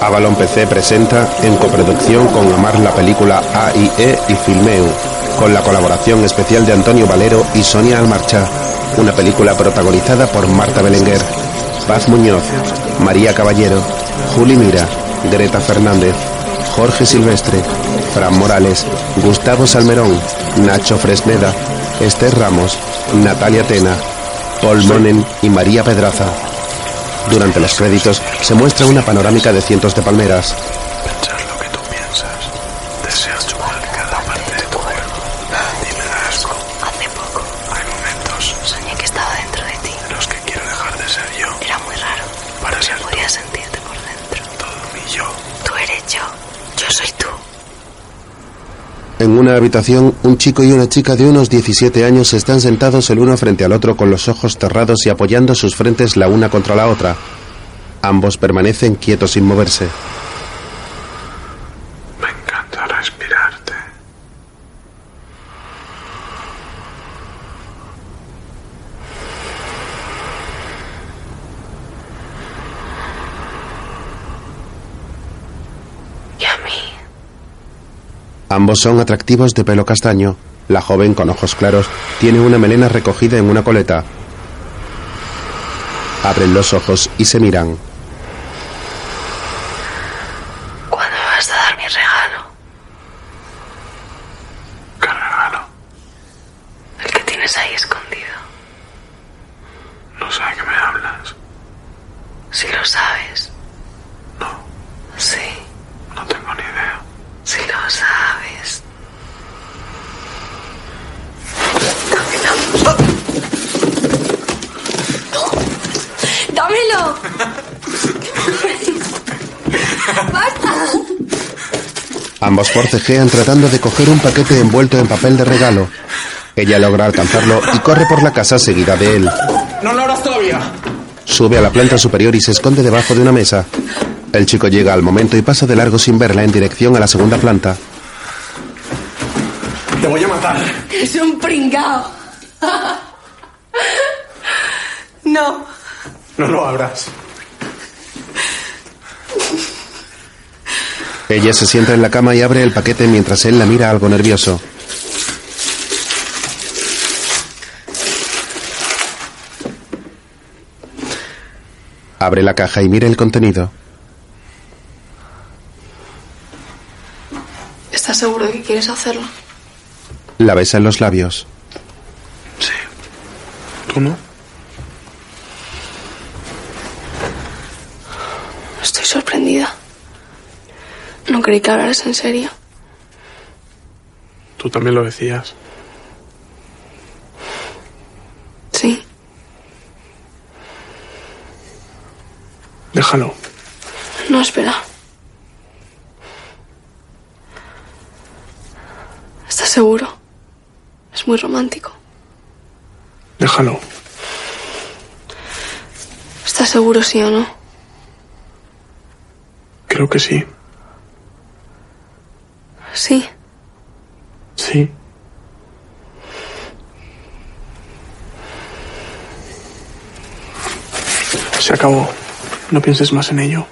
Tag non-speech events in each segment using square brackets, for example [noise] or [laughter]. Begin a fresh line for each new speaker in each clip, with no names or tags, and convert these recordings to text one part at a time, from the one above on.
Avalon PC presenta en coproducción con Amar la película AIE y Filmeu, con la colaboración especial de Antonio Valero y Sonia Almarcha, una película protagonizada por Marta Belenguer, Paz Muñoz, María Caballero, Juli Mira, Greta Fernández, Jorge Silvestre, Fran Morales, Gustavo Salmerón, Nacho Fresneda, Esther Ramos, Natalia Tena, Paul Monen y María Pedraza. Durante los créditos se muestra una panorámica de cientos de palmeras.
En
una habitación, un chico y una chica de unos 17 años están sentados el uno frente al otro con los ojos cerrados y apoyando sus frentes la una contra la otra. Ambos permanecen quietos sin moverse.
Me encanta respirarte.
Y a mí.
Ambos son atractivos de pelo castaño. La joven con ojos claros tiene una melena recogida en una coleta. Abren los ojos y se miran.
¿Cuándo me vas a dar mi regalo?
¿Qué regalo?
El que tienes ahí escondido.
No sé de qué me hablas.
Si lo sabes.
No,
Sí.
no tengo ni idea.
Si lo sabes. ¡Dámelo! ¡Basta!
Ambos forcejean tratando de coger un paquete envuelto en papel de regalo. Ella logra alcanzarlo y corre por la casa seguida de él.
¡No lo abras todavía!
Sube a la planta superior y se esconde debajo de una mesa. El chico llega al momento y pasa de largo sin verla en dirección a la segunda planta.
¡Te voy a matar!
Es un pringao. [laughs] No.
No lo abras.
Ella se sienta en la cama y abre el paquete mientras él la mira algo nervioso. Abre la caja y mira el contenido.
¿Estás seguro de que quieres hacerlo?
La besa en los labios.
Sí. ¿Tú no?
Estoy sorprendida. No creí que hablaras en serio.
Tú también lo decías.
Sí.
Déjalo.
No, espera. ¿Estás seguro? Es muy romántico.
Déjalo.
¿Estás seguro sí o no?
Creo que sí.
Sí.
Sí. Se acabó. No pienses más en ello.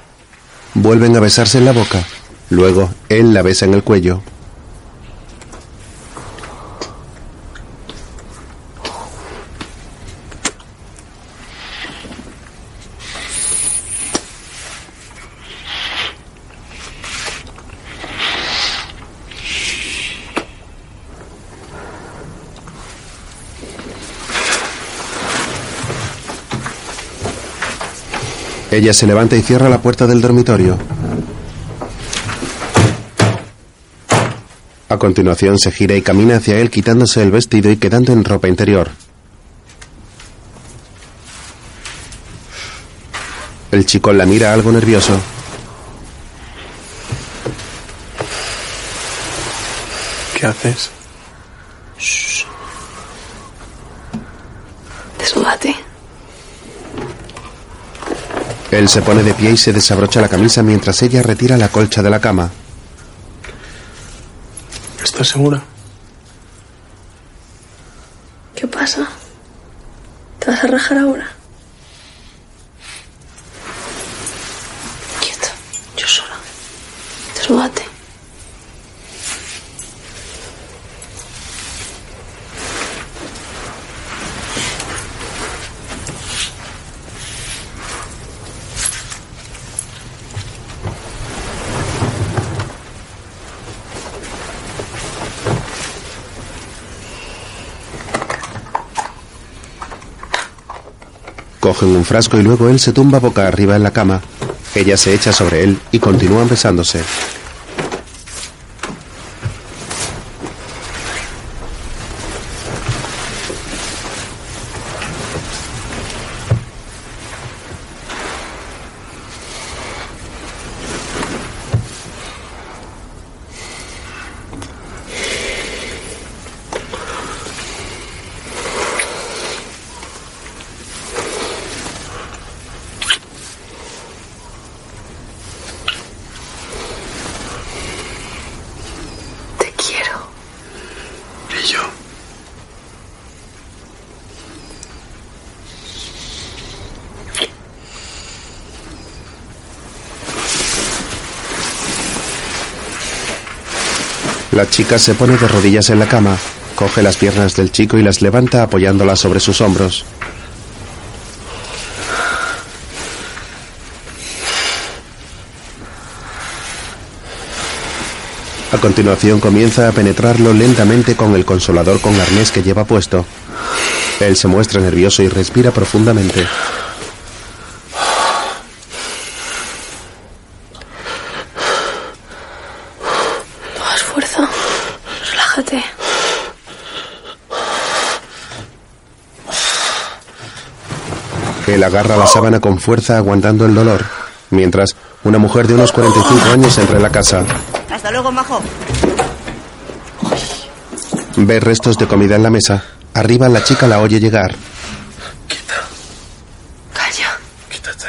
Vuelven a besarse en la boca. Luego, él la besa en el cuello. Ella se levanta y cierra la puerta del dormitorio. A continuación se gira y camina hacia él quitándose el vestido y quedando en ropa interior. El chico la mira algo nervioso.
¿Qué haces?
Él se pone de pie y se desabrocha la camisa mientras ella retira la colcha de la cama.
¿Estás segura?
¿Qué pasa? ¿Te vas a rajar ahora?
Cogen un frasco y luego él se tumba boca arriba en la cama. Ella se echa sobre él y continúan besándose. La chica se pone de rodillas en la cama, coge las piernas del chico y las levanta apoyándolas sobre sus hombros. A continuación comienza a penetrarlo lentamente con el consolador con arnés que lleva puesto. Él se muestra nervioso y respira profundamente.
No hagas fuerza. Relájate.
Él agarra la sábana con fuerza aguantando el dolor, mientras una mujer de unos 45 años entra en la casa.
Hasta luego, majo.
Ve restos de comida en la mesa. Arriba la chica la oye llegar.
Quita,
Calla.
quítate.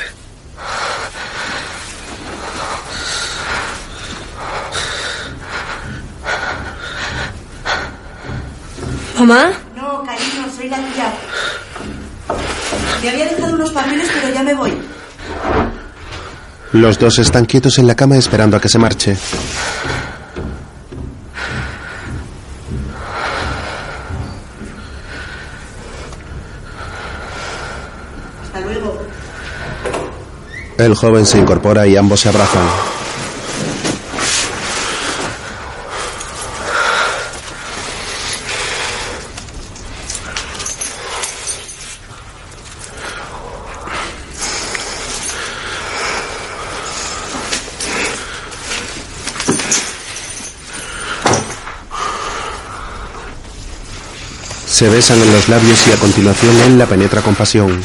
¿Mamá?
No, cariño, soy la tía. Te había dejado unos papeles, pero ya me voy.
Los dos están quietos en la cama esperando a que se marche.
Hasta luego.
El joven se incorpora y ambos se abrazan. Se besan en los labios y a continuación él la penetra con pasión.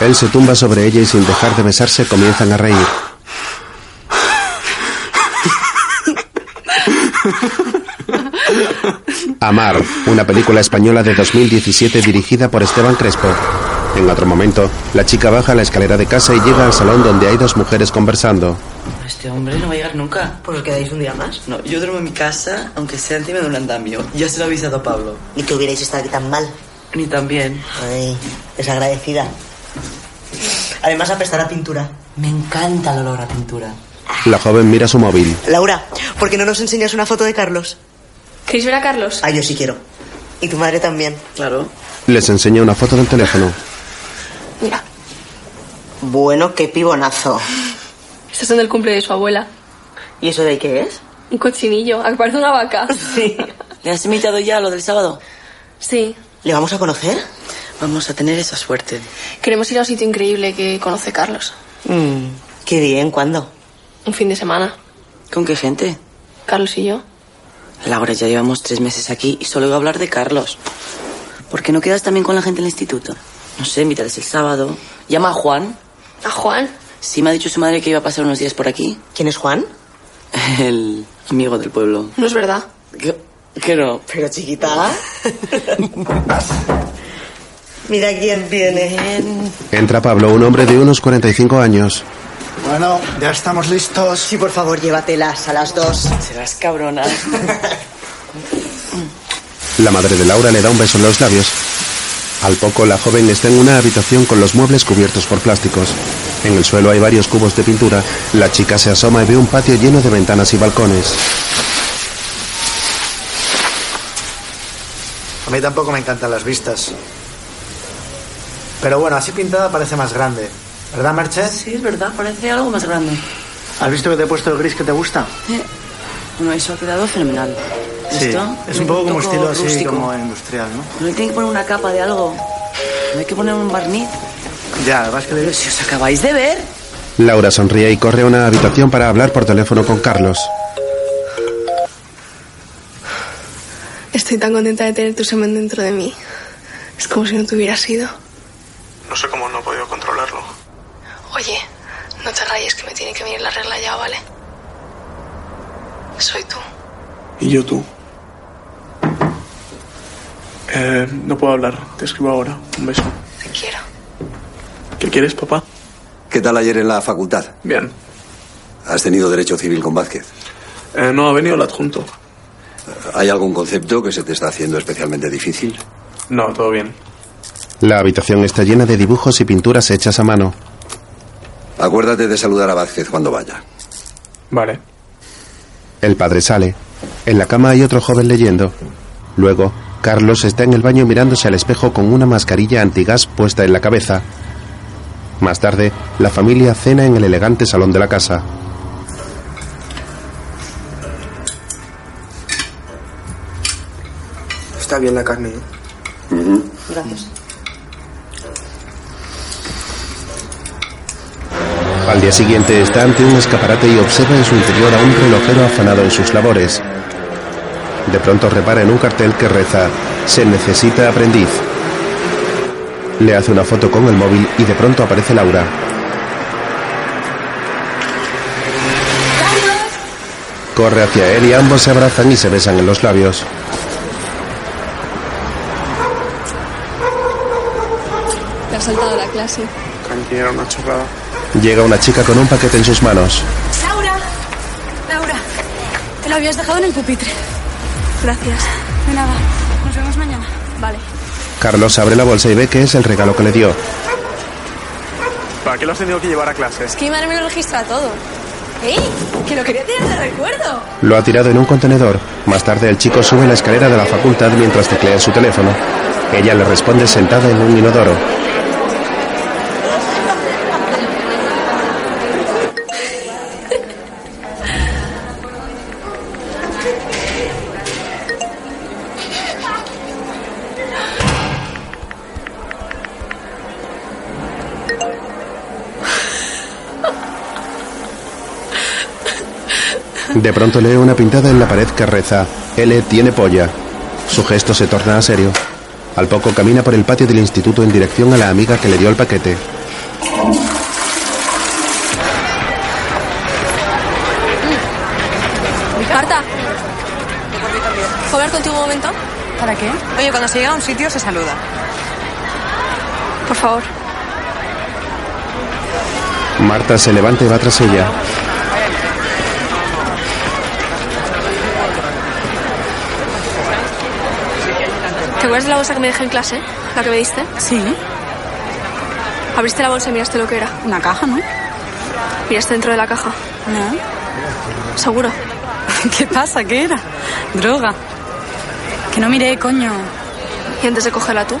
Él se tumba sobre ella y sin dejar de besarse comienzan a reír. Amar, una película española de 2017 dirigida por Esteban Crespo. En otro momento, la chica baja la escalera de casa y llega al salón donde hay dos mujeres conversando.
Este hombre no va a llegar nunca.
¿Pues os quedáis un día más?
No, yo duermo en mi casa, aunque sea encima de un andamio. Ya se lo he avisado a Pablo.
Ni que hubierais estado aquí tan mal.
Ni también.
Ay, desagradecida. Además apestará a pintura.
Me encanta el olor a pintura.
La joven mira su móvil.
Laura, ¿por qué no nos enseñas una foto de Carlos?
¿Queréis ver a Carlos?
Ah, yo sí quiero. Y tu madre también.
Claro.
Les enseña una foto del teléfono.
Mira,
Bueno, qué pibonazo.
estos son del cumple de su abuela.
¿Y eso de ahí qué es?
Un cochinillo, que parece una vaca.
Sí. [laughs]
¿Le has invitado ya a lo del sábado?
Sí.
¿Le vamos a conocer?
Vamos a tener esa suerte.
Queremos ir a un sitio increíble que conoce Carlos.
Mm, qué bien, ¿cuándo?
Un fin de semana.
¿Con qué gente?
Carlos y yo.
Laura, ya llevamos tres meses aquí y solo iba a hablar de Carlos. ¿Por qué no quedas también con la gente del instituto? No sé, invítales el sábado. Llama a Juan.
¿A Juan?
Sí, me ha dicho su madre que iba a pasar unos días por aquí.
¿Quién es Juan?
El amigo del pueblo.
No es verdad.
¿Qué, qué no?
Pero chiquita. [laughs] Mira quién viene.
Entra Pablo, un hombre de unos 45 años.
Bueno, ya estamos listos.
Sí, por favor, llévatelas a las dos.
Serás cabrona. [laughs]
La madre de Laura le da un beso en los labios. Al poco, la joven está en una habitación con los muebles cubiertos por plásticos. En el suelo hay varios cubos de pintura. La chica se asoma y ve un patio lleno de ventanas y balcones.
A mí tampoco me encantan las vistas. Pero bueno, así pintada parece más grande. ¿Verdad, Merche?
Sí, es verdad, parece algo más grande.
¿Has visto que te he puesto el gris que te gusta?
Eh, Bueno, eso ha quedado fenomenal.
Sí,
¿Esto?
es un poco como estilo así,
rústico.
como industrial, ¿no?
No tienen que poner una capa de algo. No hay que poner un barniz.
Ya, es que
Pero si os acabáis de ver.
Laura sonríe y corre a una habitación para hablar por teléfono con Carlos.
Estoy tan contenta de tener tu semen dentro de mí. Es como si no te hubieras ido.
No sé cómo no he podido controlarlo.
Oye, no te rayes que me tiene que venir la regla ya, ¿vale? Soy tú.
Y yo tú. Eh, no puedo hablar. Te escribo ahora. Un beso.
Te quiero.
¿Qué quieres, papá?
¿Qué tal ayer en la facultad?
Bien.
¿Has tenido derecho civil con Vázquez?
Eh, no ha venido el adjunto.
¿Hay algún concepto que se te está haciendo especialmente difícil?
No, todo bien.
La habitación está llena de dibujos y pinturas hechas a mano.
Acuérdate de saludar a Vázquez cuando vaya.
Vale.
El padre sale. En la cama hay otro joven leyendo. Luego, Carlos está en el baño mirándose al espejo con una mascarilla antigas puesta en la cabeza. Más tarde, la familia cena en el elegante salón de la casa.
Está bien la carne, ¿eh?
Gracias.
Al día siguiente está ante un escaparate y observa en su interior a un relojero afanado en sus labores. De pronto repara en un cartel que reza, se necesita aprendiz. Le hace una foto con el móvil y de pronto aparece Laura. Corre hacia él y ambos se abrazan y se besan en los labios.
Te has saltado la clase.
Tranquila, era una chorrada.
Llega una chica con un paquete en sus manos.
Laura, Laura, te lo habías dejado en el pupitre.
Gracias.
De nada, nos vemos mañana.
Vale.
Carlos abre la bolsa y ve que es el regalo que le dio.
¿Para qué lo has tenido que llevar a clase?
Es que mi madre me lo registra todo. ¡Ey! Que lo quería tirar de recuerdo.
Lo ha tirado en un contenedor. Más tarde el chico sube la escalera de la facultad mientras teclea en su teléfono. Ella le responde sentada en un inodoro. De pronto lee una pintada en la pared que reza, L tiene polla. Su gesto se torna a serio. Al poco camina por el patio del instituto en dirección a la amiga que le dio el paquete.
Marta. ¿Puedo hablar contigo un momento?
¿Para qué? Oye, cuando se llega a un sitio se saluda.
Por favor.
Marta se levanta y va tras ella.
Acuerdas de la bolsa que me dejé en clase? ¿La que me diste?
Sí.
Abriste la bolsa y miraste lo que era.
Una caja, ¿no?
Miraste dentro de la caja.
No.
¿Seguro? [laughs]
¿Qué pasa? ¿Qué era? Droga. Que no miré, coño.
¿Y antes de cogerla tú?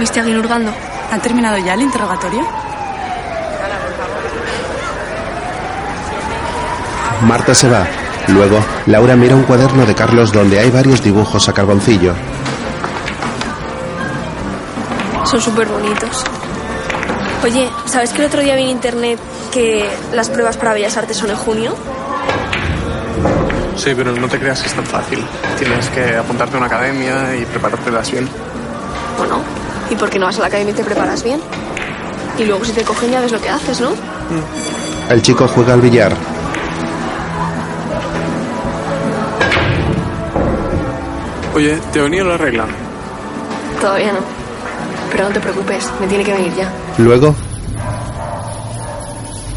¿Viste a alguien hurgando?
¿Ha terminado ya el interrogatorio?
Marta se va. Luego, Laura mira un cuaderno de Carlos donde hay varios dibujos a carboncillo.
Son súper bonitos. Oye, ¿sabes que el otro día vi en internet que las pruebas para Bellas Artes son en junio?
Sí, pero no te creas que es tan fácil. Tienes que apuntarte a una academia y preparártelas bien.
Bueno, ¿y por qué no vas a la academia y te preparas bien? Y luego si te cogen ya ves lo que haces, ¿no?
El chico juega al billar.
Oye, ¿te ha venido la regla?
Todavía no. Pero no te preocupes, me tiene que venir ya.
Luego,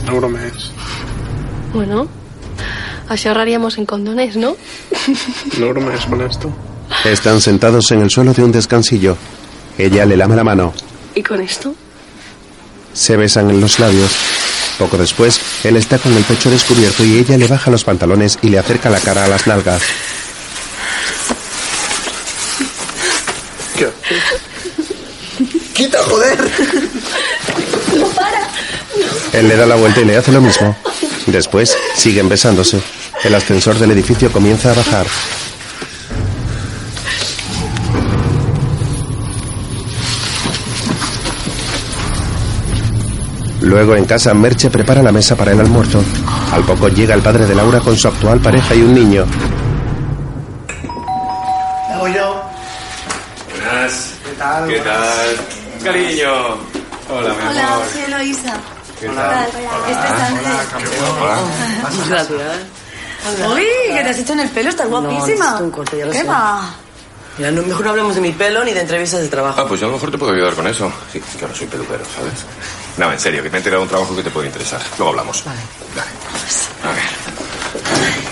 No bromees.
Bueno, así ahorraríamos en condones, ¿no?
No bromees con esto.
están sentados en el suelo de un descansillo. Ella le lame la mano.
¿Y con esto?
Se besan en los labios. Poco después, él está con el pecho descubierto y ella le baja los pantalones y le acerca la cara a las nalgas.
¿Qué?
¡Quita, joder!
¡No para!
Él le da la vuelta y le hace lo mismo. Después, siguen besándose. El ascensor del edificio comienza a bajar. Luego en casa, Merche prepara la mesa para el almuerzo. Al poco llega el padre de Laura con su actual pareja y un niño.
Me voy yo.
Buenas.
¿Qué tal?
¿Qué tal? Cariño. Hola, mi
Hola,
amor.
soy Eloisa.
¿Qué
¿Qué
tal?
tal? Este es Ángel.
Gracias.
Uy, ¿qué te has hecho en el pelo? Estás guapísima.
No, un corte, ya lo
¿Qué
sé.
va?
Mira, no, mejor no hablemos de mi pelo ni de entrevistas de trabajo.
Ah, pues yo a lo mejor te puedo ayudar con eso. Sí, es que ahora soy peluquero, ¿sabes? No, en serio, que me he enterado de un trabajo que te puede interesar. Luego hablamos. Vale. A ver.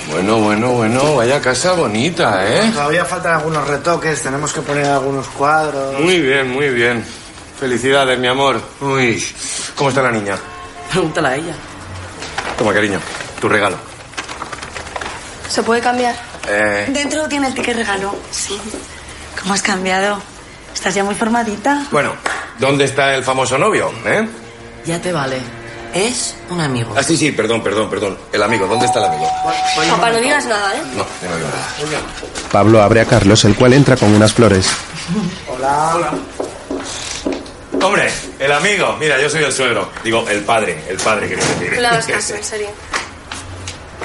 Bueno, bueno, bueno, vaya casa bonita, ¿eh?
Todavía faltan algunos retoques, tenemos que poner algunos cuadros.
Muy bien, muy bien. Felicidades, mi amor. Uy, ¿cómo está la niña?
Pregúntala a ella.
Toma, cariño, tu regalo.
¿Se puede cambiar?
Eh,
Dentro tiene el ticket regalo. Sí. ¿Cómo has cambiado? Estás ya muy formadita.
bueno, ¿dónde está el famoso novio, eh?
Ya te vale. Es un amigo.
Ah, sí, sí, perdón, perdón, perdón. El amigo, ¿dónde está el amigo?
Papá, no digas nada, ¿eh?
No, no digo nada.
Pablo abre a Carlos, el cual entra con unas flores.
Hola.
Hola. Hombre, el amigo. Mira, yo soy el suegro. Digo, el padre. El padre, quería decir.
Hagas caso, en serio.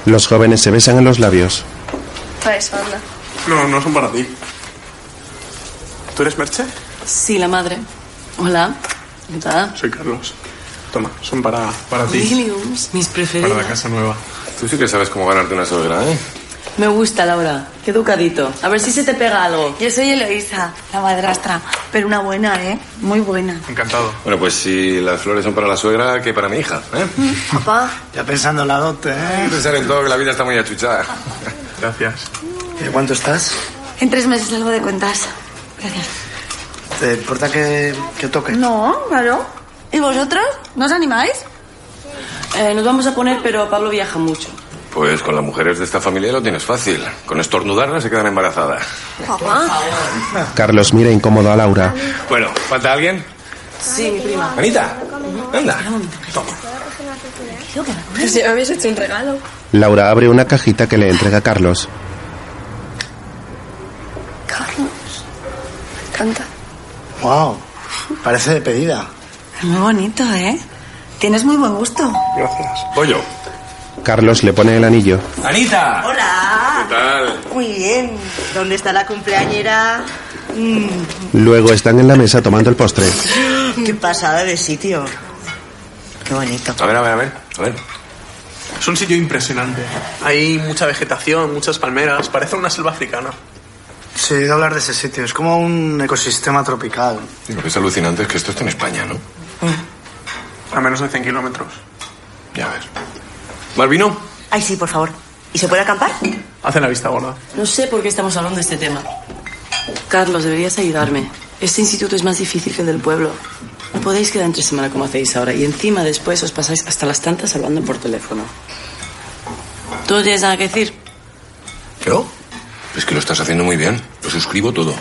Los jóvenes se besan en los labios.
Para eso, anda.
No, no son para ti. ¿Tú eres Merche?
Sí, la madre. Hola. ¿Qué tal?
Soy Carlos. Toma, son para, para ti.
Liliums, mis
Para
preferidas.
la casa nueva.
Tú sí que sabes cómo ganarte una suegra, ¿eh?
Me gusta, Laura. Qué educadito. A ver si se te pega algo.
Yo soy Eloisa, la madrastra. Pero una buena, ¿eh? Muy buena.
Encantado.
Bueno, pues si las flores son para la suegra, ¿qué para mi hija? ¿eh? [laughs]
Papá,
Ya pensando en la dote,
que
¿eh?
pensar en todo, que la vida está muy achuchada.
Gracias.
¿De cuánto estás?
En tres meses salgo de cuentas. Gracias.
¿Te importa que, que toque?
No, claro. ¿Y vosotros? ¿No os animáis?
Eh, nos vamos a poner, pero Pablo viaja mucho.
Pues con las mujeres de esta familia lo tienes fácil. Con estornudarlas se quedan embarazadas.
papá.
Carlos mira incómodo a Laura.
Bueno, ¿falta alguien?
Sí, mi prima.
Anita, anda.
Pues ya me habéis hecho un regalo.
Laura abre una cajita que le entrega a Carlos.
Carlos. Me encanta.
Wow. Parece de pedida.
Es muy bonito, ¿eh? Tienes muy buen gusto.
Gracias.
Voy yo.
Carlos le pone el anillo.
¡Anita!
Hola.
¿Qué tal?
Muy bien. ¿Dónde está la cumpleañera? Mm,
Luego están en la mesa tomando el postre.
qué pasada de sitio. Qué bonito.
A ver, a ver, a ver. A ver.
Es un sitio impresionante. Hay mucha vegetación, muchas palmeras. Parece una selva africana.
Sí, he oído hablar de ese sitio. Es como un ecosistema tropical.
Y Lo que es alucinante es que esto está en España, ¿no?
A menos de 100 kilómetros.
Ya ves. ¿Malvino?
Ay, sí, por favor. ¿Y se puede acampar?
Hace la vista gorda.
No sé por qué estamos hablando de este tema. Carlos, deberías ayudarme. Este instituto es más difícil que el del pueblo. No podéis quedar entre semana como hacéis ahora. Y encima después os pasáis hasta las tantas hablando por teléfono. ¿Tú no tienes nada que decir?
¿Yo? Es que lo estás haciendo muy bien. Lo suscribo todo.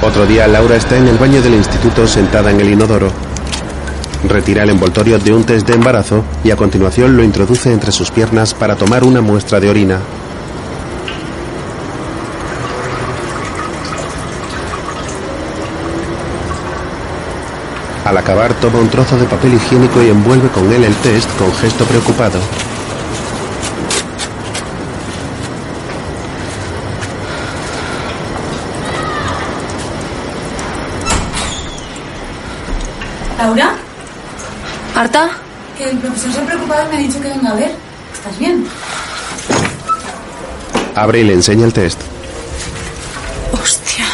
Otro día Laura está en el baño del instituto sentada en el inodoro retira el envoltorio de un test de embarazo y a continuación lo introduce entre sus piernas para tomar una muestra de orina. Al acabar toma un trozo de papel higiénico y envuelve con él el test con gesto preocupado.
¿Marta?
Que el profesor se ha preocupado y me ha dicho que venga a ver. ¿Estás bien?
Abre y le enseña el test.
Hostia.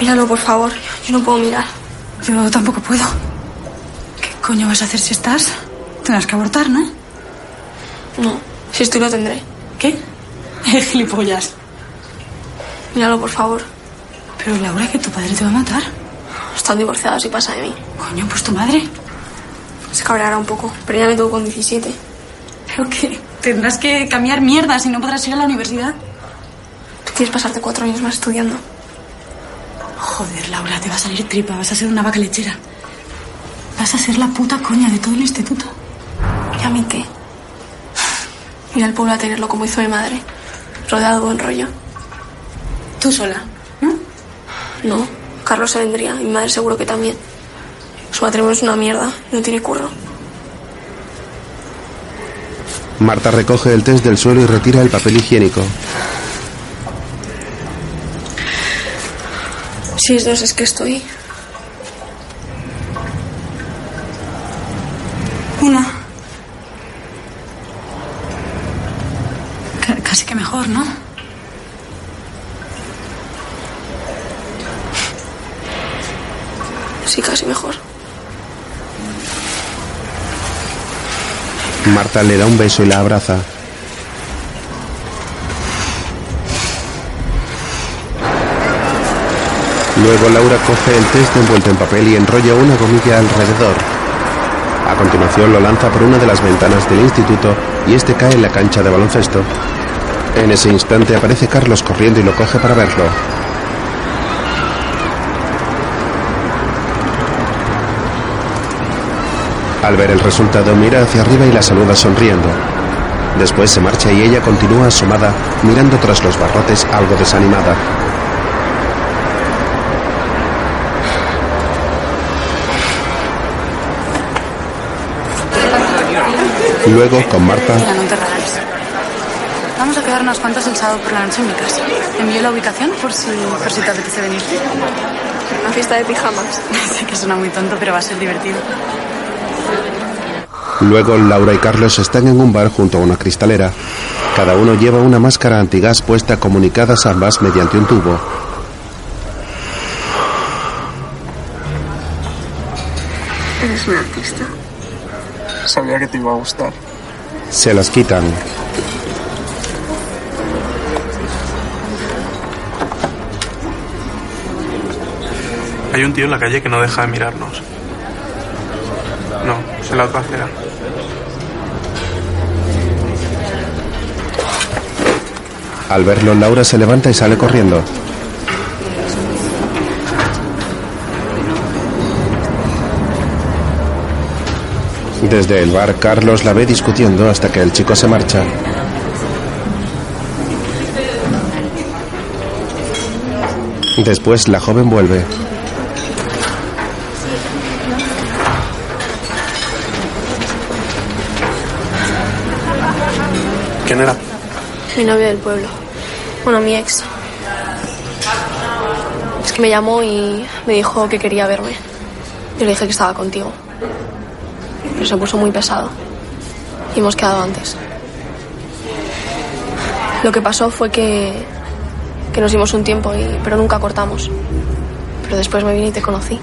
Míralo, por favor. Yo no puedo mirar.
Yo tampoco puedo. ¿Qué coño vas a hacer si estás? Tendrás que abortar, ¿no?
No. Si estoy lo tendré.
¿Qué? [laughs] Gilipollas.
Míralo, por favor.
Pero Laura, que tu padre te va a matar.
Están divorciados y pasa de mí.
Coño, pues tu madre.
Se cabreará un poco, pero ya me tuvo con 17.
¿Pero qué? Tendrás que cambiar mierda si no podrás ir a la universidad.
Tú quieres pasarte cuatro años más estudiando.
Joder, Laura, te va a salir tripa. Vas a ser una vaca lechera. Vas a ser la puta coña de todo el instituto.
¿Y a mí qué? Ir al pueblo a tenerlo como hizo mi madre. Rodeado de buen rollo.
Tú sola,
¿no? No. Carlos se vendría. Y mi madre seguro que también. Su matrimonio es una mierda. No tiene curro.
Marta recoge el test del suelo y retira el papel higiénico.
Si es dos, es que estoy.
Una. C- casi que mejor, ¿no?
Sí, casi mejor.
Le da un beso y la abraza. Luego Laura coge el test envuelto en papel y enrolla una gomilla alrededor. A continuación lo lanza por una de las ventanas del instituto y este cae en la cancha de baloncesto. En ese instante aparece Carlos corriendo y lo coge para verlo. Al ver el resultado mira hacia arriba y la saluda sonriendo. Después se marcha y ella continúa asomada, mirando tras los barrotes algo desanimada. Luego, con Marta,
Mira, no te rayes. Vamos a quedar unas cuantas el sábado por la noche en mi casa. Te envío la ubicación por si, por si te apetece venir.
Una fiesta de pijamas. [laughs]
sé que suena muy tonto, pero va a ser divertido.
Luego Laura y Carlos están en un bar junto a una cristalera. Cada uno lleva una máscara antigás puesta comunicadas ambas mediante un tubo.
Eres un artista. Sabía que te iba a gustar.
Se las quitan.
Hay un tío en la calle que no deja de mirarnos. La otra.
Al verlo, Laura se levanta y sale corriendo. Desde el bar, Carlos la ve discutiendo hasta que el chico se marcha. Después, la joven vuelve.
¿Quién era?
Mi novio del pueblo. Bueno, mi ex. Es que me llamó y me dijo que quería verme. Yo le dije que estaba contigo. Pero se puso muy pesado. Y hemos quedado antes. Lo que pasó fue que, que nos dimos un tiempo, y, pero nunca cortamos. Pero después me vine y te conocí.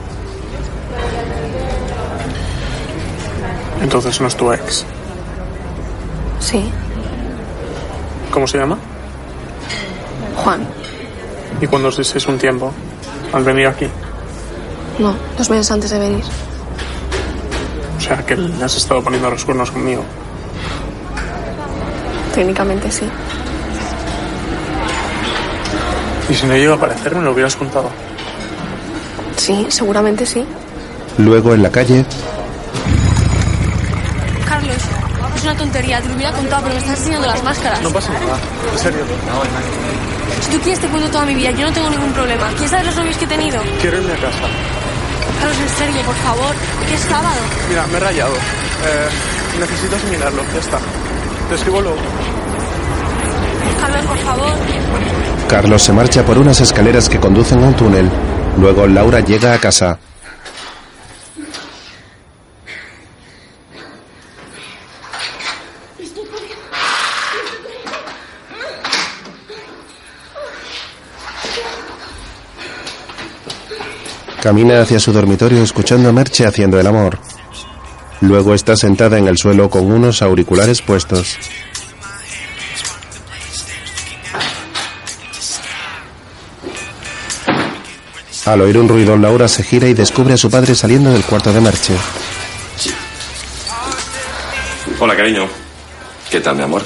Entonces no es tu ex.
Sí,
¿Cómo se llama?
Juan.
¿Y cuando os disteis un tiempo? Al venir aquí.
No, dos meses antes de venir.
O sea, que le has estado poniendo los cuernos conmigo.
Técnicamente sí.
Y si no llega a aparecer, me lo hubieras contado.
Sí, seguramente sí.
Luego, en la calle,
Carlos, es una tontería, te lo hubiera contado, pero me estás enseñando las máscaras.
No pasa nada. En serio.
Si tú quieres te cuento toda mi vida, yo no tengo ningún problema. ¿Quieres saber los novios que he tenido?
Quiero irme a casa.
Carlos, en serio, por favor. Que es sábado.
Mira, me he rayado. Eh, necesito asimilarlo, ya está. Te escribo luego.
Carlos, por favor.
Carlos se marcha por unas escaleras que conducen a un túnel. Luego Laura llega a casa. Camina hacia su dormitorio escuchando a Merche haciendo el amor. Luego está sentada en el suelo con unos auriculares puestos. Al oír un ruido, Laura se gira y descubre a su padre saliendo del cuarto de Merche.
Hola, cariño. ¿Qué tal, mi amor?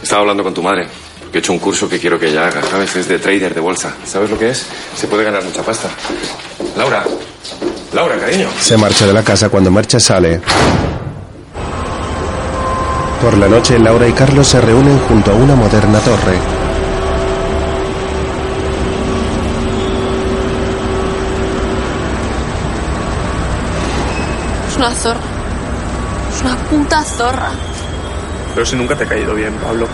Estaba hablando con tu madre. He hecho un curso que quiero que ella haga, ¿sabes? Es de trader de bolsa. ¿Sabes lo que es? Se puede ganar mucha pasta. Laura. Laura, cariño.
Se marcha de la casa cuando Merche sale. Por la noche, Laura y Carlos se reúnen junto a una moderna torre.
Es una zorra. Es una puta zorra.
Pero si nunca te ha caído bien, Pablo.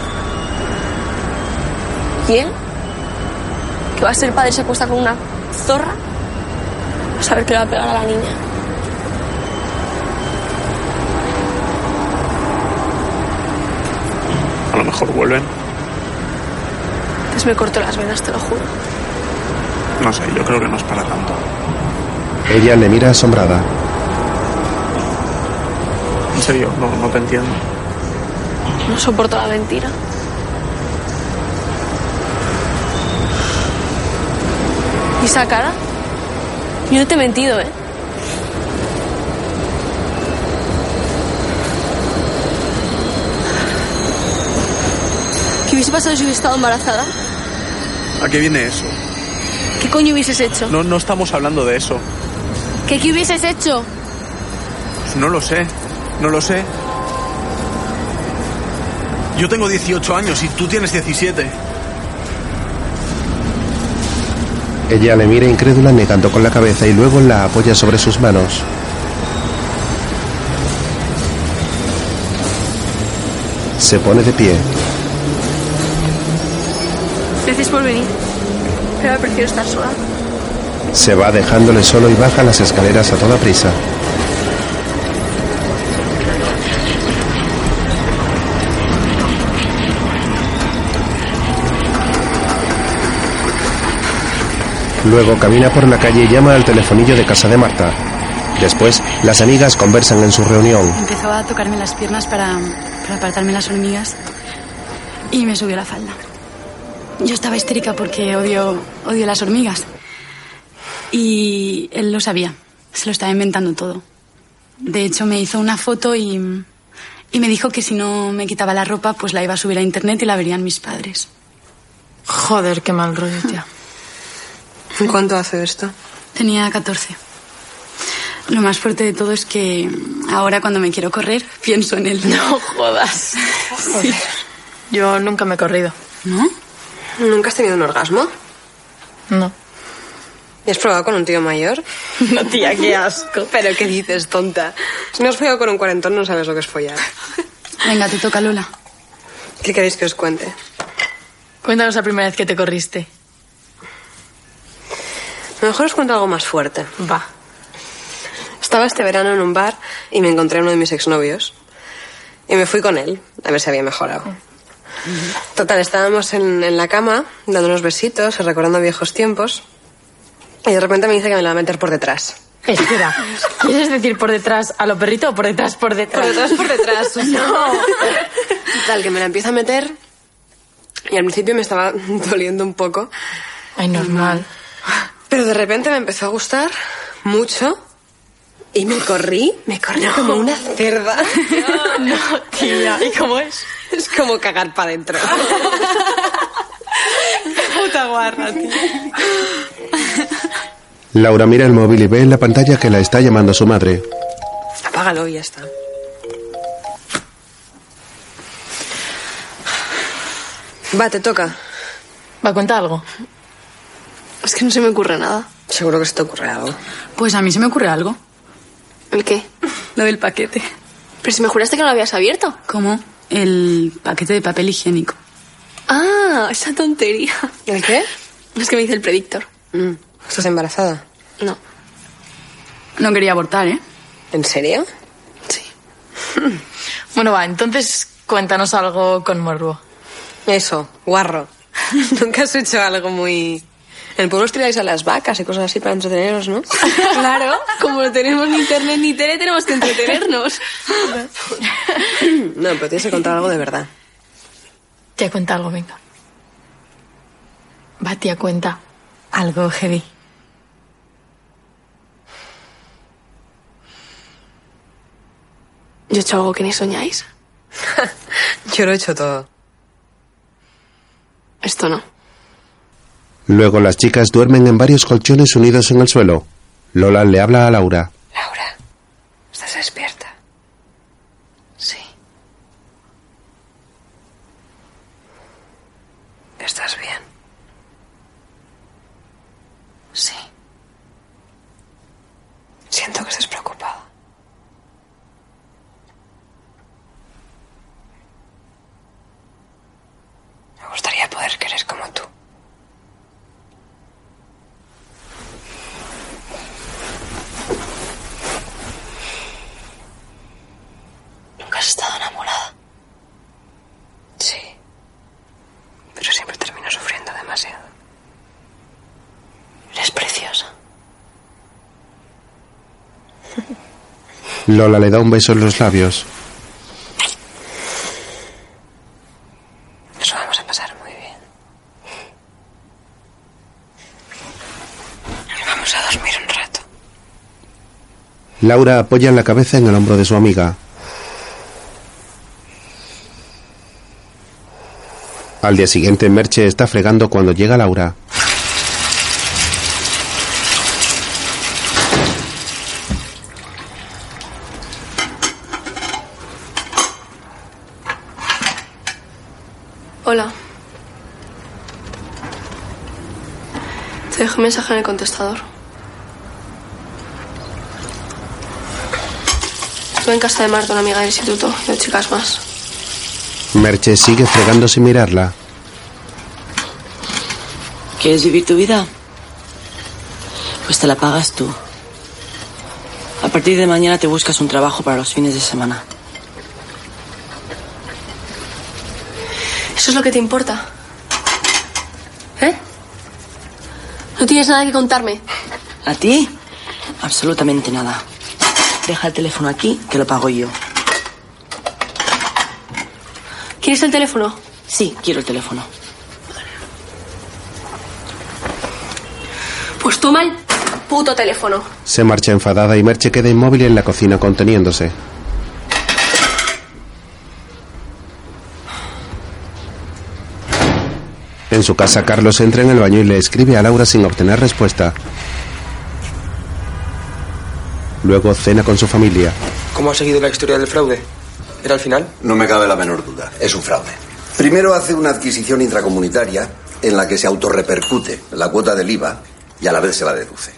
¿Quién? ¿Que va a ser padre se acuesta con una zorra? A saber que le va a pegar a la niña.
A lo mejor vuelven.
Pues me corto las venas, te lo juro.
No sé, yo creo que no es para tanto.
Ella le mira asombrada.
En serio, no, no te entiendo.
No soporto la mentira. ¿Y esa cara? Yo no te he mentido, ¿eh? ¿Qué hubiese pasado si hubiese estado embarazada?
¿A qué viene eso?
¿Qué coño hubieses hecho?
No, no estamos hablando de eso.
¿Qué, qué hubieses hecho?
Pues no lo sé. No lo sé. Yo tengo 18 años y tú tienes 17.
Ella le mira incrédula negando con la cabeza y luego la apoya sobre sus manos. Se pone de pie.
Gracias por venir. Pero prefiero estar sola.
Se va dejándole solo y baja las escaleras a toda prisa. Luego camina por la calle y llama al telefonillo de casa de Marta. Después, las amigas conversan en su reunión.
Empezó a tocarme las piernas para, para apartarme las hormigas y me subió la falda. Yo estaba histérica porque odio, odio las hormigas. Y él lo sabía, se lo estaba inventando todo. De hecho, me hizo una foto y, y me dijo que si no me quitaba la ropa, pues la iba a subir a internet y la verían mis padres.
Joder, qué mal rollo, tía. ¿Y cuánto hace esto?
Tenía 14. Lo más fuerte de todo es que ahora cuando me quiero correr pienso en él. [laughs]
No jodas.
Sí.
Yo nunca me he corrido.
¿No?
¿Nunca has tenido un orgasmo?
No.
¿Y has probado con un tío mayor? [laughs]
No, tía, qué asco.
¿Pero qué dices, tonta? Si no has follado con un cuarentón, no sabes lo que es follar. [laughs]
Venga, te toca, Lola.
¿Qué queréis que os cuente?
Cuéntanos la primera vez que te corriste.
A lo mejor os cuento algo más fuerte.
Va.
Estaba este verano en un bar y me encontré a uno de mis exnovios. Y me fui con él, a ver si había mejorado. Total, estábamos en, en la cama, dándonos besitos, recordando viejos tiempos. Y de repente me dice que me la va a meter por detrás.
Espera, ¿quieres decir por detrás a lo perrito o por detrás por detrás?
Por detrás, por detrás. [laughs] no. Tal, que me la empieza a meter. Y al principio me estaba [laughs] doliendo un poco.
Ay, normal.
Pero de repente me empezó a gustar mucho. Y me corrí, me corrí como una cerda. [laughs]
No, tía. ¿Y cómo es?
Es como cagar para adentro. [laughs]
Puta guarra, tía.
Laura mira el móvil y ve en la pantalla que la está llamando su madre.
Apágalo y ya está. Va, te toca.
¿Va a contar algo?
Es que no se me ocurre nada.
Seguro que se te ocurre algo.
Pues a mí se me ocurre algo.
¿El qué?
Lo del paquete.
Pero si me juraste que no lo habías abierto.
¿Cómo? El paquete de papel higiénico.
Ah, esa tontería.
¿El qué?
Es que me dice el predictor.
Mm, ¿Estás embarazada?
No.
No quería abortar, ¿eh?
¿En serio? [laughs]
Bueno, va, entonces cuéntanos algo con morbo.
Eso, guarro. [laughs] Nunca has hecho algo muy... En el pueblo os tiráis a las vacas y cosas así para entreteneros, ¿no? [laughs]
Claro, como no tenemos ni internet ni tele, tenemos que entretenernos.
No, pero tienes que contar algo de verdad.
Tía, cuenta algo, venga. Va, tía, cuenta algo heavy.
Yo he hecho algo que ni soñáis. [laughs]
Yo lo he hecho todo.
Esto no.
Luego las chicas duermen en varios colchones unidos en el suelo. Lola le habla a Laura.
Laura, ¿estás despierta?
Sí.
¿Estás bien?
Sí.
Siento que estés preocupada. Me gustaría poder querer como tú.
¿Nunca has estado enamorada?
Sí. Pero siempre termino sufriendo demasiado.
Eres preciosa.
Lola le da un beso en los labios.
Nos vamos a pasar muy bien. Vamos a dormir un rato.
Laura apoya la cabeza en el hombro de su amiga. Al día siguiente, Merche está fregando cuando llega Laura.
Hola. Te dejé un mensaje en el contestador. Estuve en casa de Marta, una amiga del instituto, y dos chicas más.
Merche sigue fregando sin mirarla.
¿Quieres vivir tu vida? Pues te la pagas tú. A partir de mañana te buscas un trabajo para los fines de semana.
¿Eso es lo que te importa? ¿Eh? No tienes nada que contarme.
¿A ti? Absolutamente nada. Deja el teléfono aquí, que lo pago yo.
¿Quieres el teléfono?
Sí, quiero el teléfono.
Pues toma el puto teléfono.
Se marcha enfadada y Merche queda inmóvil en la cocina conteniéndose. En su casa, Carlos entra en el baño y le escribe a Laura sin obtener respuesta. Luego cena con su familia.
¿Cómo ha seguido la historia del fraude? ¿Era el final?
No me cabe la menor duda. Es un fraude. Primero hace una adquisición intracomunitaria en la que se autorrepercute la cuota del IVA y a la vez se la deduce.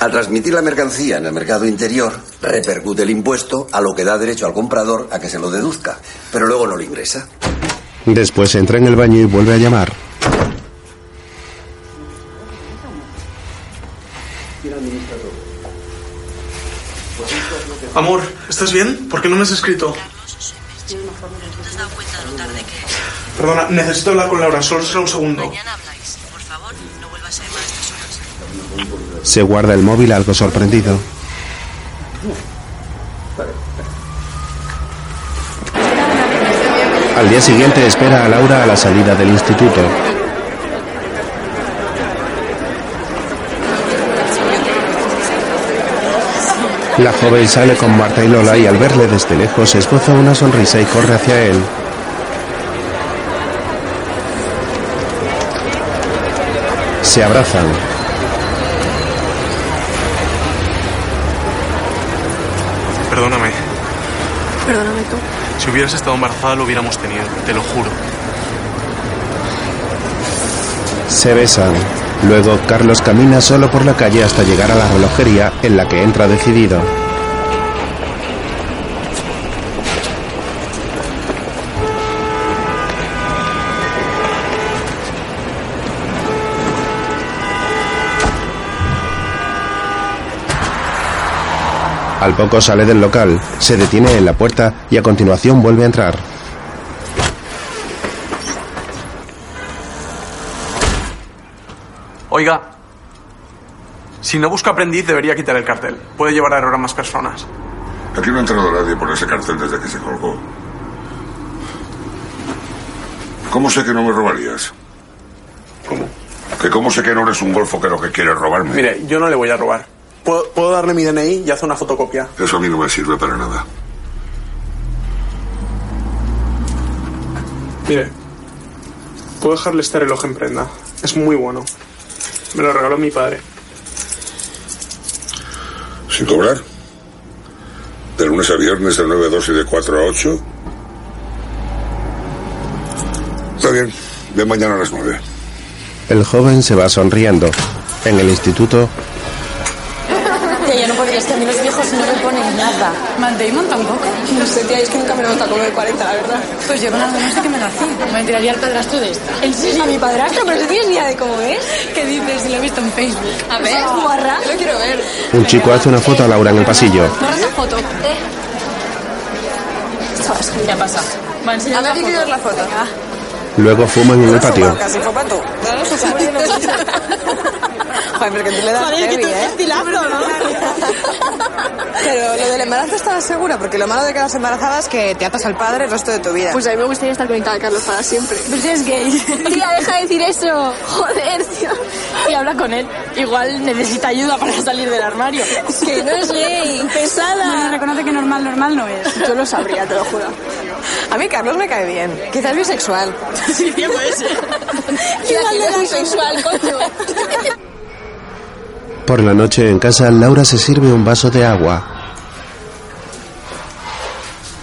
Al transmitir la mercancía en el mercado interior, repercute el impuesto a lo que da derecho al comprador a que se lo deduzca, pero luego no lo ingresa.
Después entra en el baño y vuelve a llamar.
Amor, ¿estás bien? ¿Por qué no me has escrito? Perdona, necesito hablar con Laura, solo será un segundo.
Se guarda el móvil algo sorprendido. Al día siguiente espera a Laura a la salida del instituto. La joven sale con Marta y Lola y al verle desde lejos esboza una sonrisa y corre hacia él. Se abrazan.
Perdóname.
Perdóname tú.
Si hubieras estado embarazada lo hubiéramos tenido, te lo juro.
Se besan. Luego, Carlos camina solo por la calle hasta llegar a la relojería en la que entra decidido. Al poco sale del local, se detiene en la puerta y a continuación vuelve a entrar.
Oiga, si no busca aprendiz debería quitar el cartel. Puede llevar a error a más personas.
Aquí no ha entrado nadie por ese cartel desde que se colgó. ¿Cómo sé que no me robarías? ¿Cómo? ¿Que cómo sé que no eres un golfo que lo que quieres robarme?
Mire, yo no le voy a robar. ¿Puedo, puedo darle mi DNI y hacer una fotocopia?
Eso a mí no me sirve para nada.
Mire, puedo dejarle este reloj en prenda. Es muy bueno. Me lo regaló mi padre.
¿Sin cobrar? ¿De lunes a viernes de 9 a 2 y de 4 a 8? Está bien. Ven mañana a las 9.
El joven se va sonriendo. En el instituto,
es que a mí los viejos no me ponen nada.
Matt Damon tampoco.
No sé, tía, es que nunca me lo con lo de 40, la verdad.
Pues yo con no sé qué me lo hacía. Me enteraría al padrastro de esta.
¿En serio? ¿A mi padrastro? ¿Pero tú tienes ni idea de cómo es?
¿Qué dices? Si lo he visto en Facebook.
A ver, ¿es guarra? Yo lo quiero ver.
un chico hace una foto a Laura en el pasillo.
Borra esa foto.
Eh.
Ya pasa. Va,
A ver, quiero ver la foto.
Luego fuman en el patio.
Casi tú. [laughs] Joder, pero que tú le das
Joder, que
heavy,
tú
¿eh?
estilazo, ¿no? [laughs]
Pero lo del embarazo estabas segura, porque lo malo de quedarse embarazada es que te atas al padre el resto de tu vida.
Pues a mí me gustaría estar conectada a Carlos para siempre. [laughs]
Pues es gay.
Tía, deja de decir eso. Joder, tío.
Y habla con él. Igual necesita ayuda para salir del armario.
que no es gay, pesada.
Bueno, reconoce que normal, normal no es.
Yo lo sabría, te lo juro. A mí Carlos me cae bien. Quizás bisexual.
Sí, tío, puede ser.
Igual de bisexual, coño. [laughs]
Por la noche en casa, Laura se sirve un vaso de agua.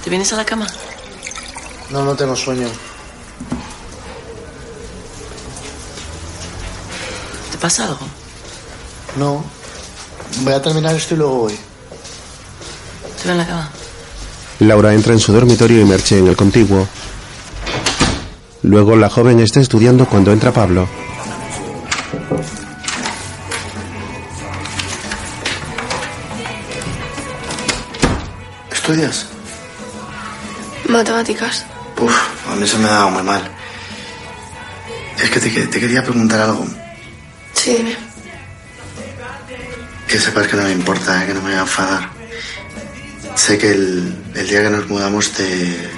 ¿Te vienes a la cama?
No, no tengo sueño.
¿Te pasa algo?
No. Voy a terminar esto y luego voy.
Te veo en la cama.
Laura entra en su dormitorio y Merche en el contiguo. Luego la joven está estudiando cuando entra Pablo.
¿Estudias?
Matemáticas.
Uf, a mí se me ha dado muy mal. Es que te, que- te quería preguntar algo.
Sí, dime.
Que sepas que no me importa, eh, que no me voy a enfadar. Sé que el, el día que nos mudamos te...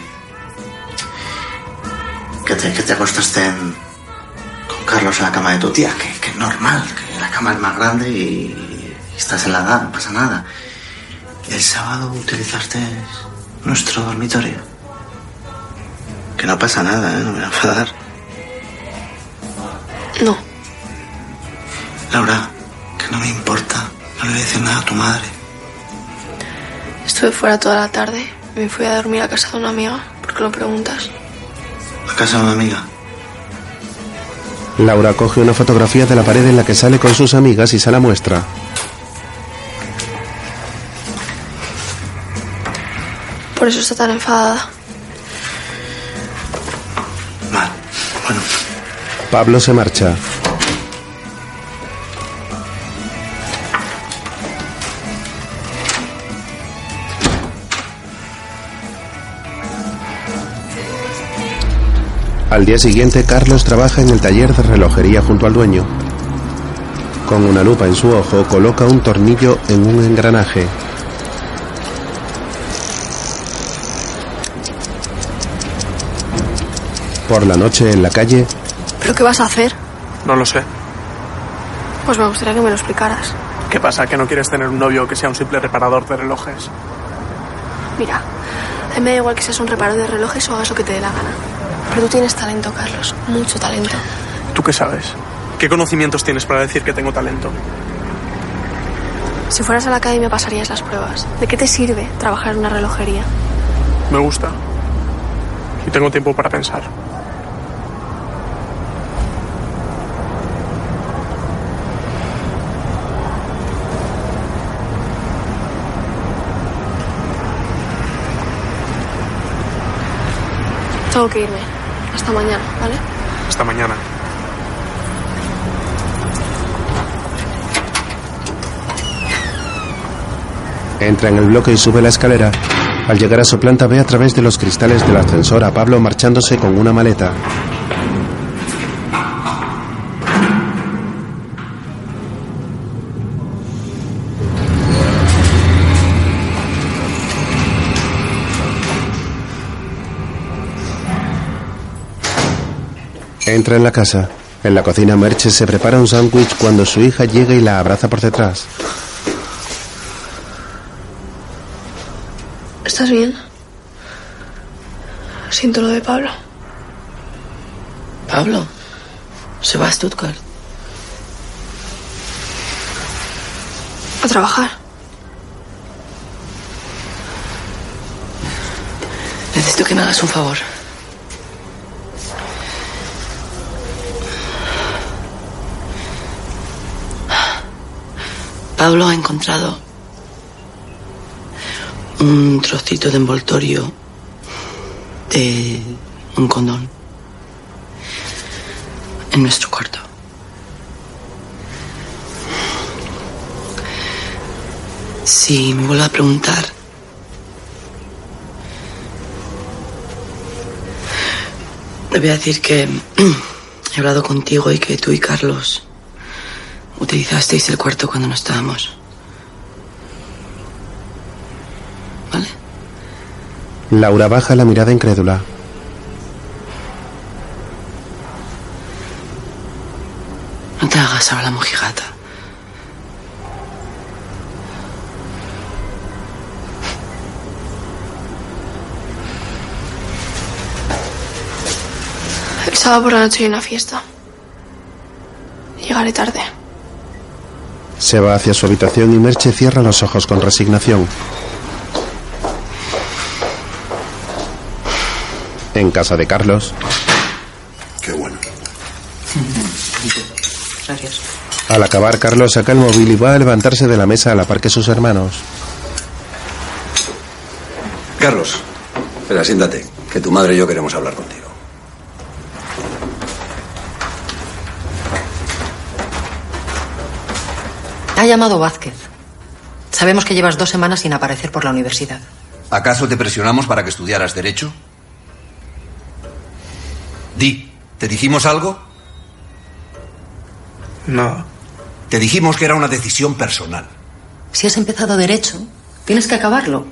Que te, que te acostaste en- con Carlos en la cama de tu tía, que, que es normal, que la cama es más grande y, estás en la edad, no pasa nada. El sábado utilizaste nuestro dormitorio. Que no pasa nada, ¿eh? no me voy a enfadar.
No.
Laura, que no me importa. No le voy a decir nada a tu madre.
Estuve fuera toda la tarde. Me fui a dormir a casa de una amiga. ¿Por qué lo preguntas?
A casa de una amiga.
Laura coge una fotografía de la pared en la que sale con sus amigas y se la muestra.
Eso está tan enfadada.
Pablo se marcha. Al día siguiente, Carlos trabaja en el taller de relojería junto al dueño. Con una lupa en su ojo, coloca un tornillo en un engranaje. Por la noche, en la calle,
¿Pero qué vas a hacer?
No lo sé.
Pues me gustaría que me lo explicaras.
¿Qué pasa? ¿Que no quieres tener un novio que sea un simple reparador de relojes?
Mira, a mí me da igual que seas un reparador de relojes o hagas lo que te dé la gana. Pero tú tienes talento, Carlos. Mucho talento.
¿Tú qué sabes? ¿Qué conocimientos tienes para decir que tengo talento?
Si fueras a la academia pasarías las pruebas. ¿De qué te sirve trabajar en una relojería?
Me gusta. Y tengo tiempo para pensar.
Tengo que irme. Hasta mañana, ¿vale?
Hasta mañana.
Entra en el bloque y sube la escalera. Al llegar a su planta ve a través de los cristales del ascensor a Pablo marchándose con una maleta. Entra en la casa. En la cocina Merche se prepara un sándwich cuando su hija llega y la abraza por detrás.
¿Estás bien? Siento lo de Pablo.
Pablo, se va a Stuttgart.
A trabajar.
Necesito que me hagas un favor. Pablo ha encontrado un trocito de envoltorio de un condón en nuestro cuarto. Si me vuelve a preguntar, le voy a decir que he hablado contigo y que tú y Carlos utilizasteis el cuarto cuando no estábamos.
Laura baja la mirada incrédula.
No te hagas ahora la mojigata.
El sábado por la noche hay una fiesta. Llegaré tarde.
Se va hacia su habitación y Merche cierra los ojos con resignación. En casa de Carlos,
Qué bueno.
Gracias.
al acabar Carlos saca el móvil y va a levantarse de la mesa a la par que sus hermanos.
Carlos, espera, siéntate, que tu madre y yo queremos hablar contigo.
Ha llamado Vázquez. Sabemos que llevas dos semanas sin aparecer por la universidad.
¿Acaso te presionamos para que estudiaras Derecho? Di, ¿te dijimos algo?
Nada.
Te dijimos que era una decisión personal.
Si has empezado Derecho, tienes que acabarlo.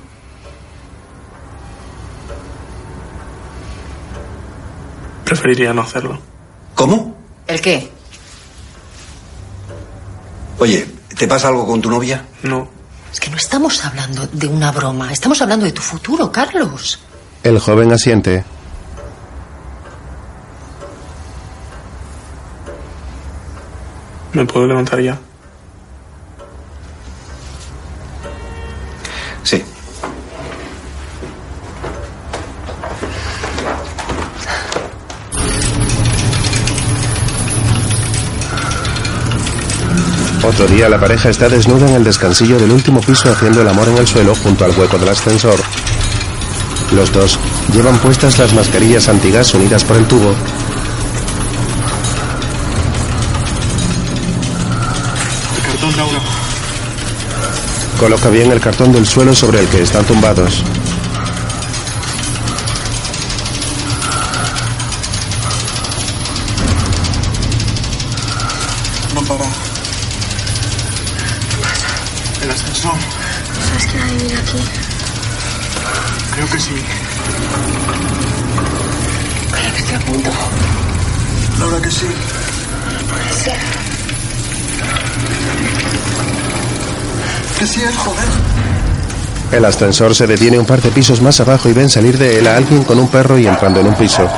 Preferiría no hacerlo.
¿Cómo?
¿El qué?
Oye, ¿te pasa algo con tu novia?
No.
Es que no estamos hablando de una broma, estamos hablando de tu futuro, Carlos.
El joven asiente.
¿Me puedo levantar ya?
Sí.
Otro día la pareja está desnuda en el descansillo del último piso haciendo el amor en el suelo junto al hueco del ascensor. Los dos llevan puestas las mascarillas antigas unidas por el tubo.
El cartón.
Coloca bien el cartón del suelo sobre el que están tumbados. El ascensor se detiene un par de pisos más abajo y ven salir de él a alguien con un perro y entrando en un piso.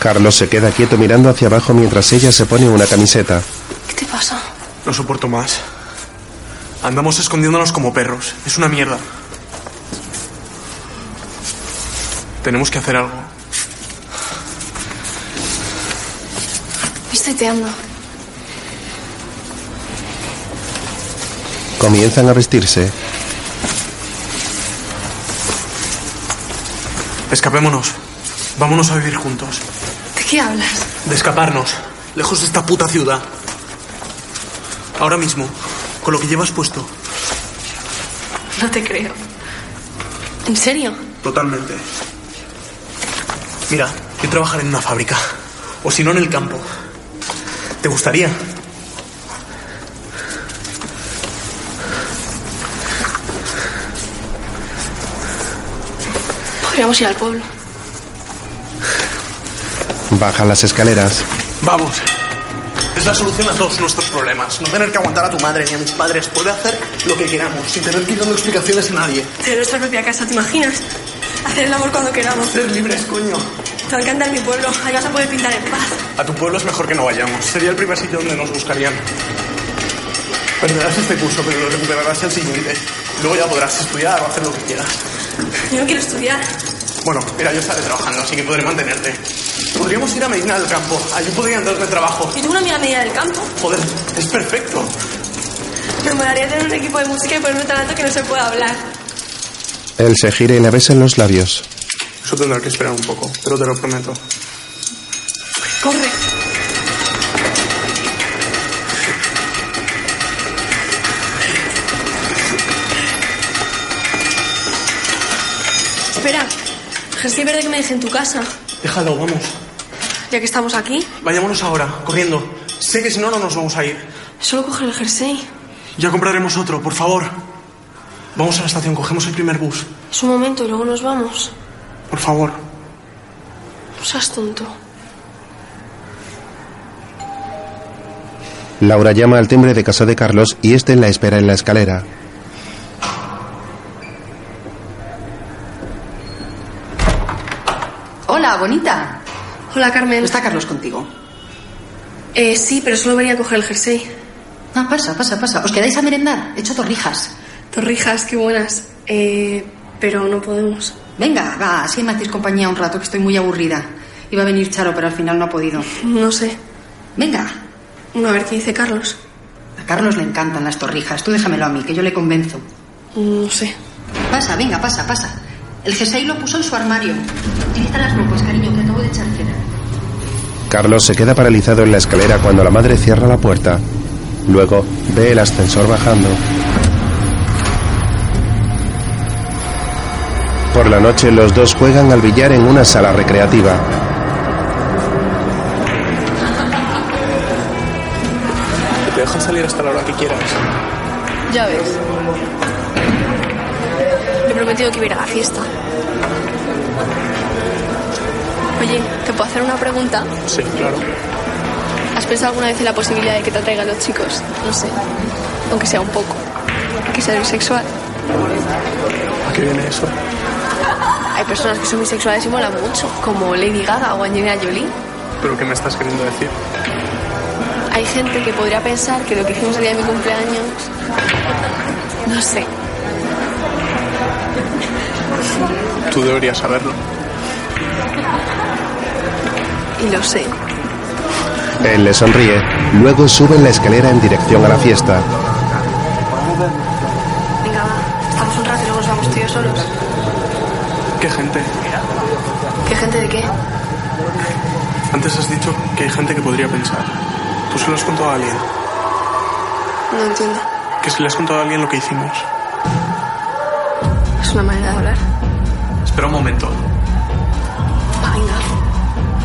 Carlos se queda quieto mirando hacia abajo mientras ella se pone una camiseta.
¿Qué te pasa?
No soporto más. Andamos escondiéndonos como perros. Es una mierda. Tenemos que hacer algo.
Estoy teando.
Comienzan a vestirse.
Escapémonos. Vámonos a vivir juntos.
¿De qué hablas?
De escaparnos. Lejos de esta puta ciudad. Ahora mismo. Con lo que llevas puesto.
No te creo. ¿En serio?
Totalmente. Mira, yo trabajar en una fábrica. O si no, en el campo. ¿Te gustaría?
Podríamos ir al pueblo.
Baja las escaleras.
Vamos. Es la solución a todos nuestros problemas. No tener que aguantar a tu madre ni a mis padres. Poder hacer lo que queramos sin tener que ir dando explicaciones a nadie.
Tener nuestra propia casa, ¿te imaginas? Hacer el amor cuando queramos.
Ser libres, coño.
Te va a encantar mi pueblo. Ahí vas a poder pintar en paz.
A tu pueblo es mejor que no vayamos. Sería el primer sitio donde nos buscarían. Perderás este curso, pero lo recuperarás el siguiente. Luego ya podrás estudiar o hacer lo que quieras.
Yo no quiero estudiar.
Bueno, mira, yo estaré trabajando, así que podré mantenerte. Podríamos ir a Medina del Campo. Allí podrían darme trabajo.
Yo tengo una amiga media del campo.
Joder, es perfecto.
Me molaría tener un equipo de música y ponerme tan alto que no se pueda hablar.
Él se gira y le besa en los labios.
Eso tendrá que esperar un poco, pero te lo prometo.
Corre. Espera. Jersey verde que me deje en tu casa.
Déjalo, vamos.
Ya que estamos aquí,
Vayámonos ahora, corriendo. Sé que si no, no nos vamos a ir.
solo coger el jersey.
Ya compraremos otro, por favor. Vamos a la estación, cogemos el primer bus.
Es un momento y luego nos vamos.
Por favor.
No seas tonto.
Laura llama al timbre de casa de Carlos y este la espera en la escalera.
Hola, bonita.
Hola, Carmen.
¿No está Carlos contigo?
Eh, sí, pero solo venía a coger el jersey.
Ah, pasa, pasa, pasa. ¿Os quedáis a merendar? He hecho torrijas.
Torrijas, qué buenas. Eh, pero no podemos.
Venga, va, así me hacéis compañía un rato, que estoy muy aburrida. Iba a venir Charo, pero al final no ha podido.
No sé.
Venga.
Bueno, a ver qué dice Carlos.
A Carlos le encantan las torrijas. Tú déjamelo a mí, que yo le convenzo.
No sé.
Pasa, venga, pasa, pasa. El jersey lo puso en su armario. Utiliza las ropas, cariño, que acabo de echar cena.
Carlos se queda paralizado en la escalera cuando la madre cierra la puerta. Luego ve el ascensor bajando. Por la noche los dos juegan al billar en una sala recreativa.
Te dejan salir hasta la hora que quieras.
Ya ves. Le he prometido que iba a ir a la fiesta. Oye, ¿te puedo hacer una pregunta?
Sí, claro.
¿Has pensado alguna vez en la posibilidad de que te atraigan los chicos? No sé. Aunque sea un poco. Que sea bisexual.
¿A qué viene eso?
Hay personas que son bisexuales y molan mucho, como Lady Gaga o Angelina Jolie.
¿Pero qué me estás queriendo decir?
Hay gente que podría pensar que lo que hicimos el día de mi cumpleaños. No sé.
Tú deberías saberlo.
Lo sé.
Él le sonríe. Luego suben la escalera en dirección a la fiesta.
Venga, va. Estamos un rato y luego nos vamos tú y yo solos.
¿Qué gente?
¿Qué gente de qué?
Antes has dicho que hay gente que podría pensar. ¿Tú se lo has contado a alguien?
No entiendo.
Que si le has contado a alguien lo que hicimos.
Es una manera de hablar.
Espera un momento.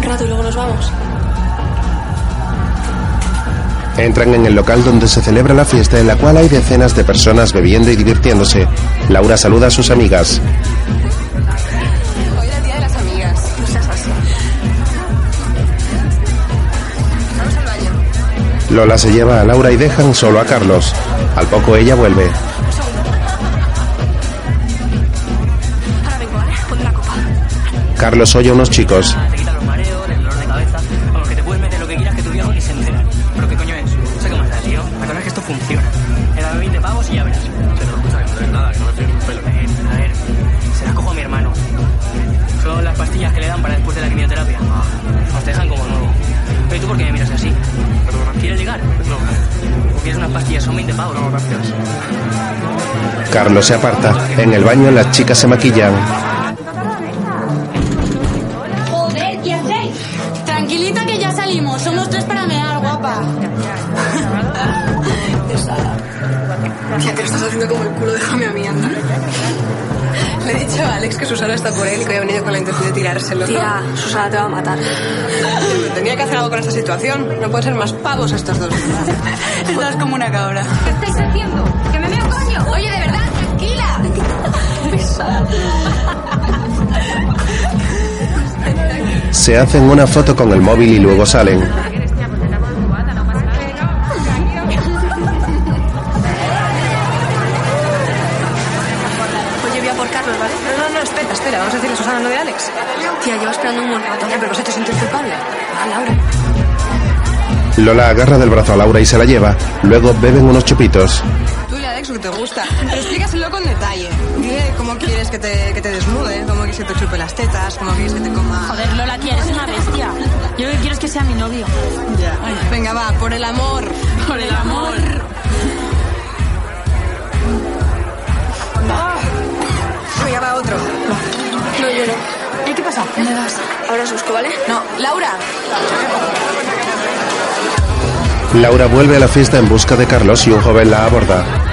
Va, venga. Un rato y luego nos vamos.
Entran en el local donde se celebra la fiesta en la cual hay decenas de personas bebiendo y divirtiéndose. Laura saluda a sus amigas.
Hoy era el día de las amigas. No seas así. Vamos al baño.
Lola se lleva a Laura y dejan solo a Carlos. Al poco ella vuelve.
Ahora vengo, ¿vale? Ponte la copa.
Carlos oye a unos chicos. Carlos se aparta. En el baño las chicas se maquillan.
Joder, ¿qué hacéis? Tranquilita que ya salimos. Somos tres para mear, guapa.
Tía, te lo estás haciendo como el culo, déjame a mí, anda. Le he dicho a Alex que Susana está por él y que había venido con la intención de tirárselo.
Tía, Susana te va a matar.
Tenía que hacer algo con esta situación. No pueden ser más pavos estos dos. [laughs]
Estás como una cabra.
¿Qué estáis haciendo? ¡Que me meo coño! Oye, de verdad, tranquila.
Se hacen una foto con el móvil y luego salen.
Oye, voy a por Carlos, ¿vale?
No, no, no, espera, espera. Vamos a decirle a Susana lo de Alex.
Tía, llevo esperando un buen rato.
Ya, pero vosotros sientes culpable. Ah, Laura.
Lola agarra del brazo a Laura y se la lleva. Luego beben unos chupitos.
Lo que te gusta. Pero explícaselo con detalle. Dile cómo quieres que te, que te desnude, cómo quieres que te chupe las tetas, cómo quieres que te coma...
Joder, Lola, tía, eres una bestia. Yo lo que quiero es que sea mi novio.
Ya. Venga, va, por el amor.
Por el amor.
Venga, va, otro.
No, yo no.
¿Eh, ¿Qué pasa? ¿Dónde vas?
Ahora os busco, ¿vale?
No, Laura.
Laura vuelve a la fiesta en busca de Carlos y un joven la aborda.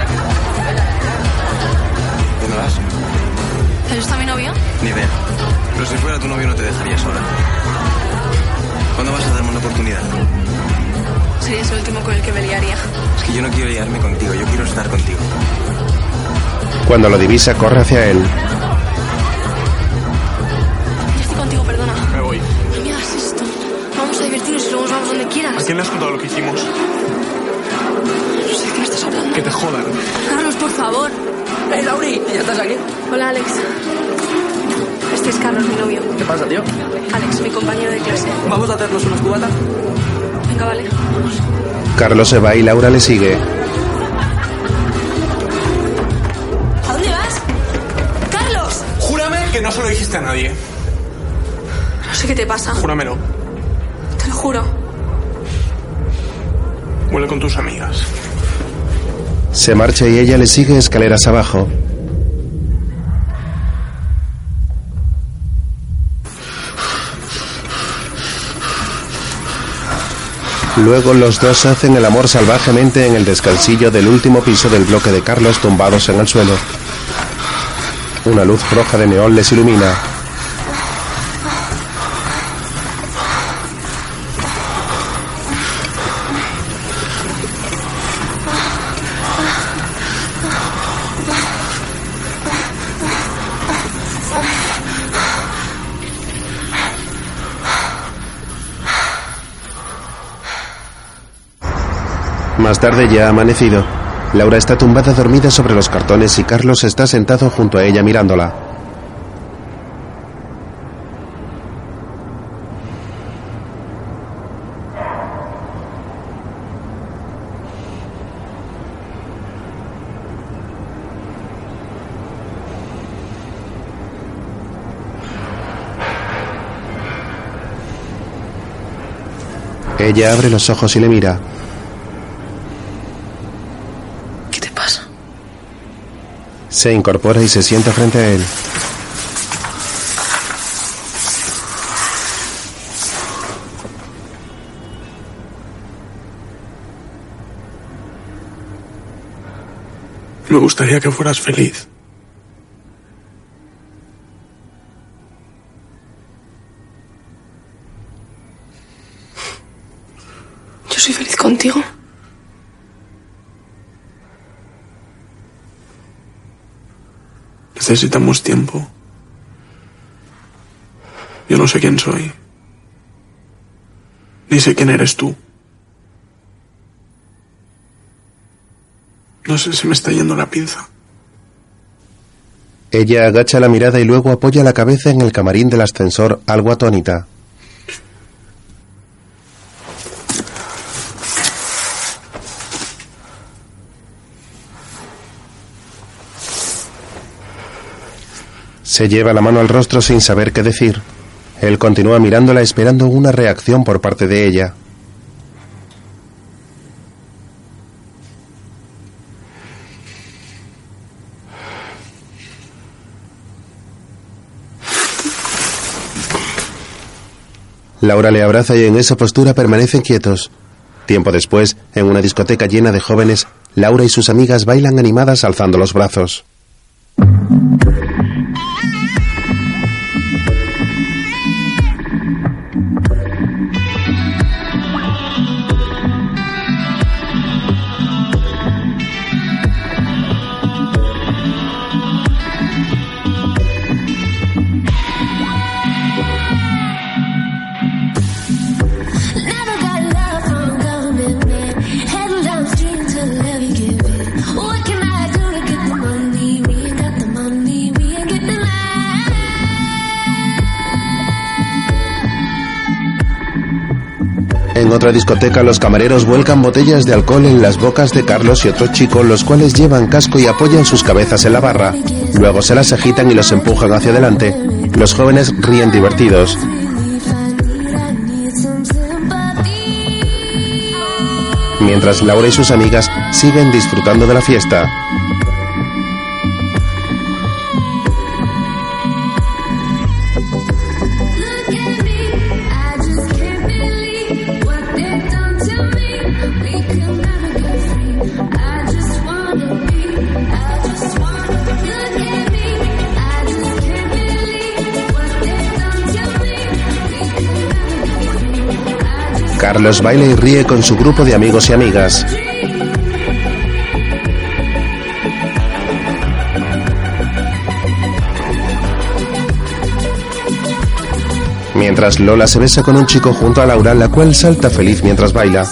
¿Pero está mi novio?
Ni idea. Pero si fuera tu novio no te dejaría sola. ¿Cuándo vas a darme una oportunidad?
Serías el último con el que me liaría.
Es que yo no quiero liarme contigo, yo quiero estar contigo.
Cuando lo divisa, corre hacia él.
Ya estoy contigo, perdona.
Me voy.
No me hagas esto. Vamos a divertirnos y luego nos vamos donde
¿A
quieras.
quién le has contado lo que hicimos?
No sé de qué me estás hablando.
Que te jodan.
Carlos, por favor.
¡Eh, Lauri! ¿Ya estás aquí?
Hola, Alex. Este es Carlos, mi novio.
¿Qué pasa, tío?
Alex, mi compañero de clase.
¿Vamos a hacernos unas cubatas?
Venga, vale.
Carlos se va y Laura le sigue.
¿A dónde vas? ¡Carlos!
Júrame que no se lo dijiste a nadie.
No sé qué te pasa.
Júramelo.
Te lo juro.
Vuelve con tus amigas.
Se marcha y ella le sigue escaleras abajo. Luego los dos hacen el amor salvajemente en el descansillo del último piso del bloque de Carlos tumbados en el suelo. Una luz roja de neón les ilumina. Más tarde ya ha amanecido. Laura está tumbada dormida sobre los cartones y Carlos está sentado junto a ella mirándola. Ella abre los ojos y le mira.
¿Qué te pasa?
Se incorpora y se sienta frente a él.
Me gustaría que fueras feliz.
Yo soy feliz contigo.
Necesitamos tiempo. Yo no sé quién soy. Ni sé quién eres tú. No sé si me está yendo la pinza.
Ella agacha la mirada y luego apoya la cabeza en el camarín del ascensor, algo atónita. Se lleva la mano al rostro sin saber qué decir. Él continúa mirándola esperando una reacción por parte de ella. Laura le abraza y en esa postura permanecen quietos. Tiempo después, en una discoteca llena de jóvenes, Laura y sus amigas bailan animadas alzando los brazos. En otra discoteca, los camareros vuelcan botellas de alcohol en las bocas de Carlos y otro chico, los cuales llevan casco y apoyan sus cabezas en la barra. Luego se las agitan y los empujan hacia adelante. Los jóvenes ríen divertidos. Mientras Laura y sus amigas siguen disfrutando de la fiesta. Carlos baila y ríe con su grupo de amigos y amigas. Mientras Lola se besa con un chico junto a Laura, la cual salta feliz mientras baila.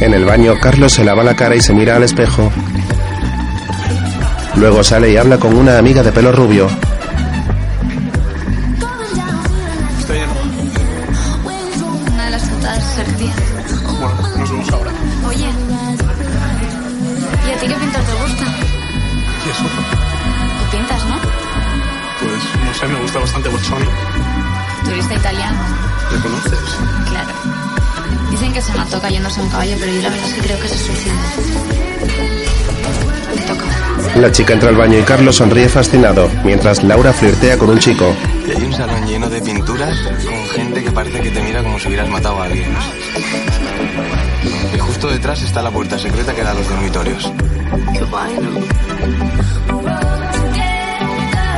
En el baño, Carlos se lava la cara y se mira al espejo. Luego sale y habla con una amiga de pelo rubio.
Estoy lleno.
Una de las sería.
Bueno, nos vemos ahora.
Oye. ¿Y a ti qué pintor te gusta?
¿Y eso?
Tú pintas, ¿no?
Pues no sé, me gusta bastante Bocconi.
Turista italiano.
¿Le conoces?
Claro. Dicen que se mató cayéndose a un caballo, pero yo la
La chica entra al baño y Carlos sonríe fascinado, mientras Laura flirtea con un chico.
Y hay un salón lleno de pinturas con gente que parece que te mira como si hubieras matado a alguien. Y justo detrás está la puerta secreta que da a los dormitorios.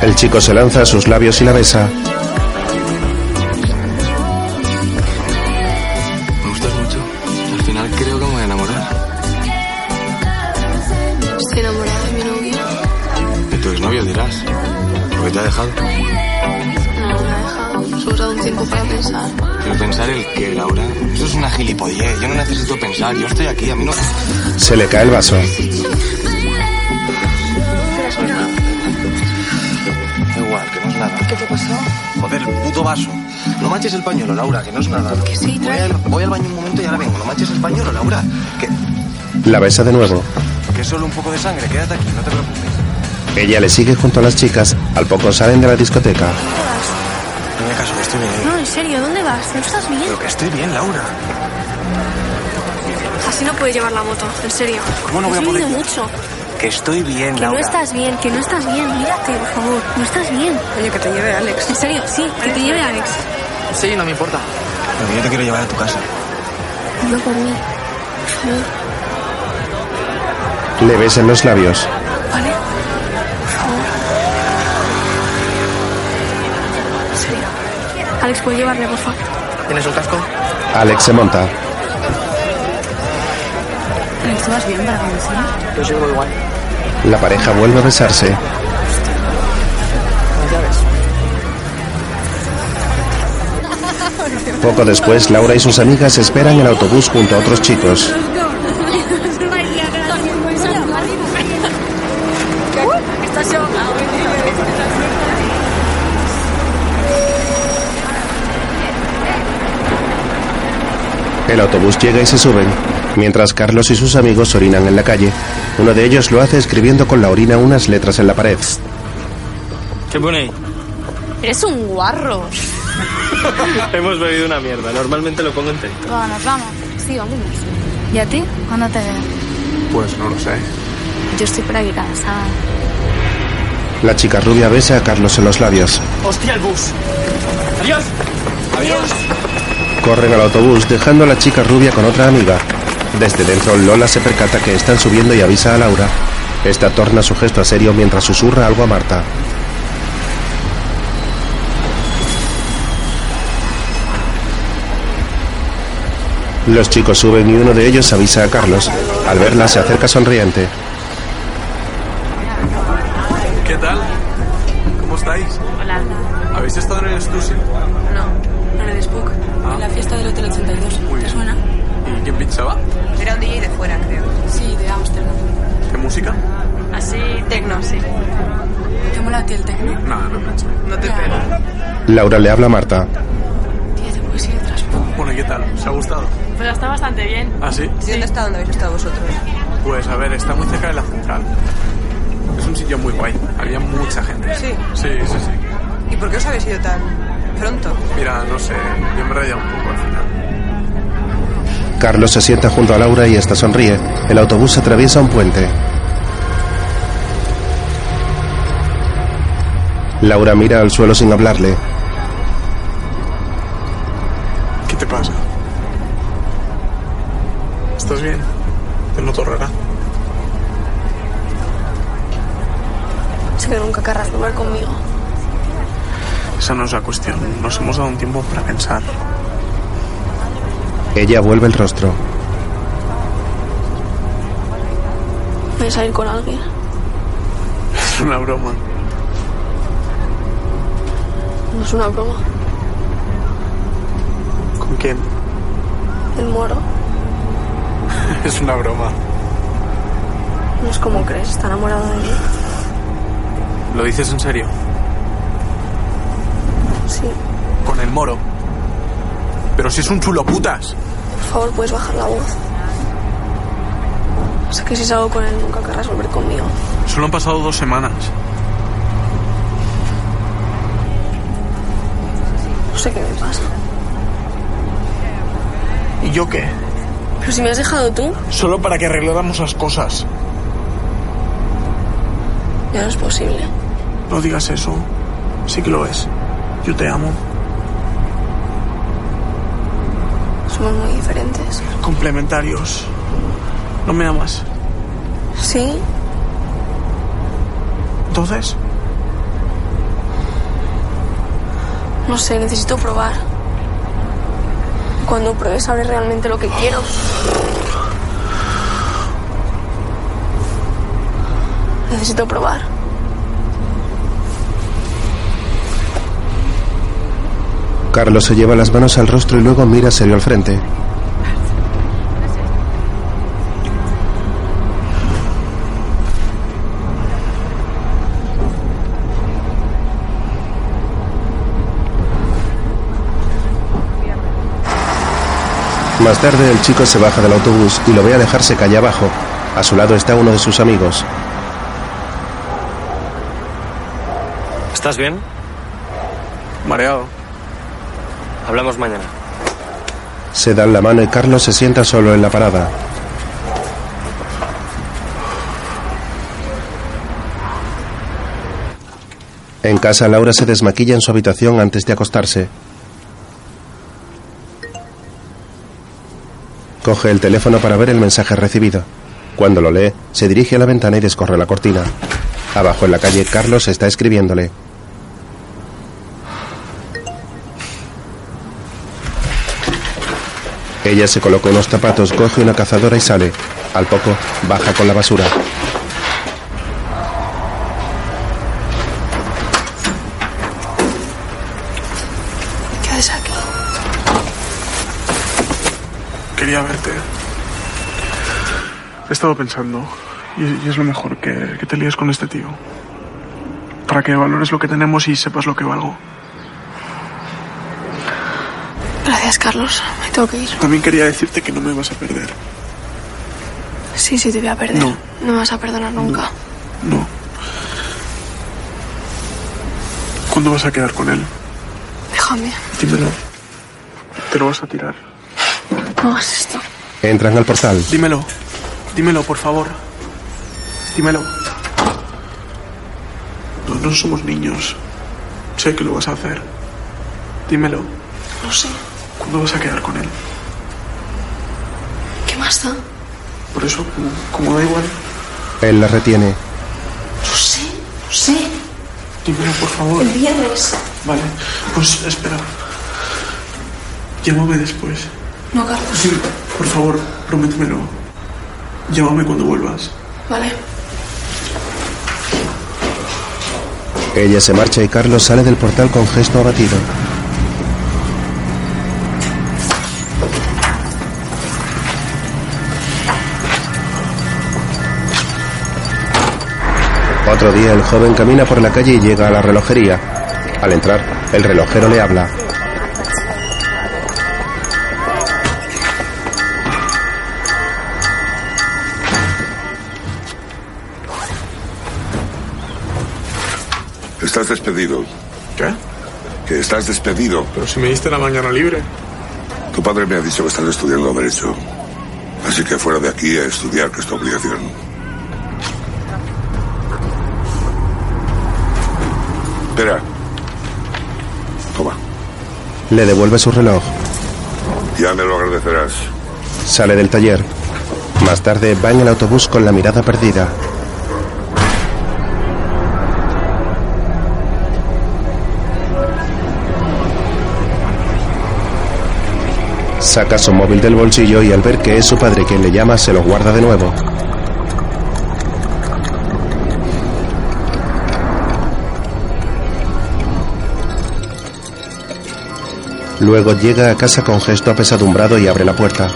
El chico se lanza a sus labios y la besa.
Aquí. A mí no...
Se le cae el vaso.
Da igual, que no es nada.
¿Qué te pasó?
Joder, el puto vaso. No manches el pañuelo, Laura, que no es nada.
Que sí,
voy, al, voy al baño un momento y ahora vengo. No manches el pañuelo, Laura. Que,
La besa de nuevo.
que es solo un poco de sangre. Quédate aquí, no te preocupes.
Ella le sigue junto a las chicas. Al poco salen de la discoteca.
No me caso, que estoy bien.
No, en serio, ¿dónde vas? ¿No estás bien?
Pero que estoy bien, Laura.
Así no puedes llevar la moto, en serio.
¿Cómo no voy a poder
mucho.
Que estoy bien,
Que
Laura.
no estás bien, que no estás bien. Mírate, por favor. No estás bien.
Oye, que te lleve Alex.
En serio, sí, que te lleve Alex.
Sí, no me importa.
Pero yo te quiero llevar a tu casa.
No por mí. Por favor.
Le besa en los labios.
¿Vale? Por favor. En serio. Alex, ¿puedes llevarle, por favor?
¿Tienes un casco?
Alex se monta.
Alex, ¿tú vas bien para conducir?
Yo sigo igual.
La pareja vuelve a besarse. Poco después, Laura y sus amigas esperan el autobús junto a otros chicos. El autobús llega y se suben, mientras Carlos y sus amigos orinan en la calle. Uno de ellos lo hace escribiendo con la orina unas letras en la pared.
¿Qué pone ahí?
Eres un guarro. [laughs]
Hemos bebido una mierda. Normalmente lo pongo enterito.
Vamos, vamos.
Sí, vámonos.
¿Y a ti? ¿Cuándo te veo?
Pues no lo sé.
Yo estoy por aquí cansada.
La chica rubia besa a Carlos en los labios.
¡Hostia, el bus! ¡Adiós! ¡Adiós!
Corren al autobús dejando a la chica rubia con otra amiga. Desde dentro Lola se percata que están subiendo y avisa a Laura. Esta torna su gesto a serio mientras susurra algo a Marta. Los chicos suben y uno de ellos avisa a Carlos. Al verla se acerca sonriente.
¿Qué tal? ¿Cómo estáis?
Hola.
¿Habéis estado en el Stussy?
No, en el Spook. En la fiesta del Hotel
fuera, creo.
Sí, de Ámsterdam.
¿Qué música?
Así, tecno, sí. ¿Te mola a ti el tecno?
No, no mucho.
No te pega.
Laura le habla a Marta.
Tía, te puedes ir detrás.
Bueno, ¿y qué tal? ¿Os ha gustado?
Pues está bastante bien.
¿Ah, sí?
¿Sí? ¿Dónde está? ¿Dónde habéis estado vosotros?
Pues a ver, está muy cerca de la central. Es un sitio muy guay. Había mucha gente.
Sí.
Sí, sí, sí.
¿Y por qué os habéis ido tan pronto?
Mira, no sé, yo me he rayado un poco al final.
Carlos se sienta junto a Laura y esta sonríe. El autobús atraviesa un puente. Laura mira al suelo sin hablarle.
¿Qué te pasa? ¿Estás bien? Te noto rara.
Sé que nunca querrás volver conmigo.
Esa no es la cuestión. Nos hemos dado un tiempo para pensar.
Ella vuelve el rostro.
Voy a salir con alguien.
Es una broma.
No es una broma.
¿Con quién?
El moro. [laughs]
Es una broma.
No es como crees, está enamorado de mí.
¿Lo dices en serio?
Sí.
Con el moro. Pero si es un chulo putas.
Por favor, puedes bajar la voz. Sé que si salgo con él nunca querrás volver conmigo.
Solo han pasado dos semanas.
No sé qué me pasa.
¿Y yo qué?
Pero si me has dejado tú,
Solo para que arregláramos las cosas.
ya no es posible.
No digas eso. Sí que lo es. Yo te amo.
Somos muy diferentes.
Complementarios. ¿No me amas?
Sí,
Entonces,
no sé, necesito probar. Cuando pruebes sabré realmente lo que quiero. Necesito probar.
Carlos se lleva las manos al rostro y luego mira serio al frente. Más tarde el chico se baja del autobús y lo ve alejarse calle abajo. A su lado está uno de sus amigos.
¿Estás bien?
mareado.
Hablamos mañana.
Se dan la mano y Carlos se sienta solo en la parada. En casa Laura se desmaquilla en su habitación antes de acostarse. Coge el teléfono para ver el mensaje recibido. Cuando lo lee, se dirige a la ventana y descorre la cortina. Abajo en la calle, Carlos está escribiéndole. Ella se coloca unos zapatos, coge una cazadora y sale. Al poco, baja con la basura.
¿Qué haces aquí?
Quería verte. He estado pensando. Y, y es lo mejor que, que te líes con este tío. Para que valores lo que tenemos y sepas lo que valgo.
Gracias, Carlos. Me tengo que ir.
También quería decirte que no me vas a perder.
Sí, sí, te voy a perder.
No.
No me vas a perdonar nunca.
No. ¿Cuándo vas a quedar con él?
Déjame.
Dímelo. Te lo vas a tirar.
No hagas esto.
Entran al portal.
Dímelo. Dímelo, por favor. Dímelo. No, no somos niños. Sé que lo vas a hacer. Dímelo.
No sé.
¿Cuándo vas a quedar con él?
¿Qué más da?
Por eso, como, como da igual,
Él la retiene.
No sé, no sé.
dímelo, por favor.
El viernes.
Vale, pues espera. Llámame después.
No, Carlos.
Sí, por favor, prométemelo. Llámame cuando vuelvas.
Vale.
Ella se marcha y Carlos sale del portal con gesto abatido. Otro día el joven camina por la calle y llega a la relojería. Al entrar, el relojero le habla.
Estás despedido.
¿Qué?
Que estás despedido.
Pero si me diste la mañana libre.
Tu padre me ha dicho que estás estudiando Derecho. Así que fuera de aquí a estudiar, que es tu obligación. Espera. Toma.
Le devuelve su reloj.
Ya me lo agradecerás.
Sale del taller. Más tarde va en el autobús con la mirada perdida. Saca su móvil del bolsillo y al ver que es su padre quien le llama se lo guarda de nuevo. Luego llega a casa con gesto apesadumbrado y abre la puerta.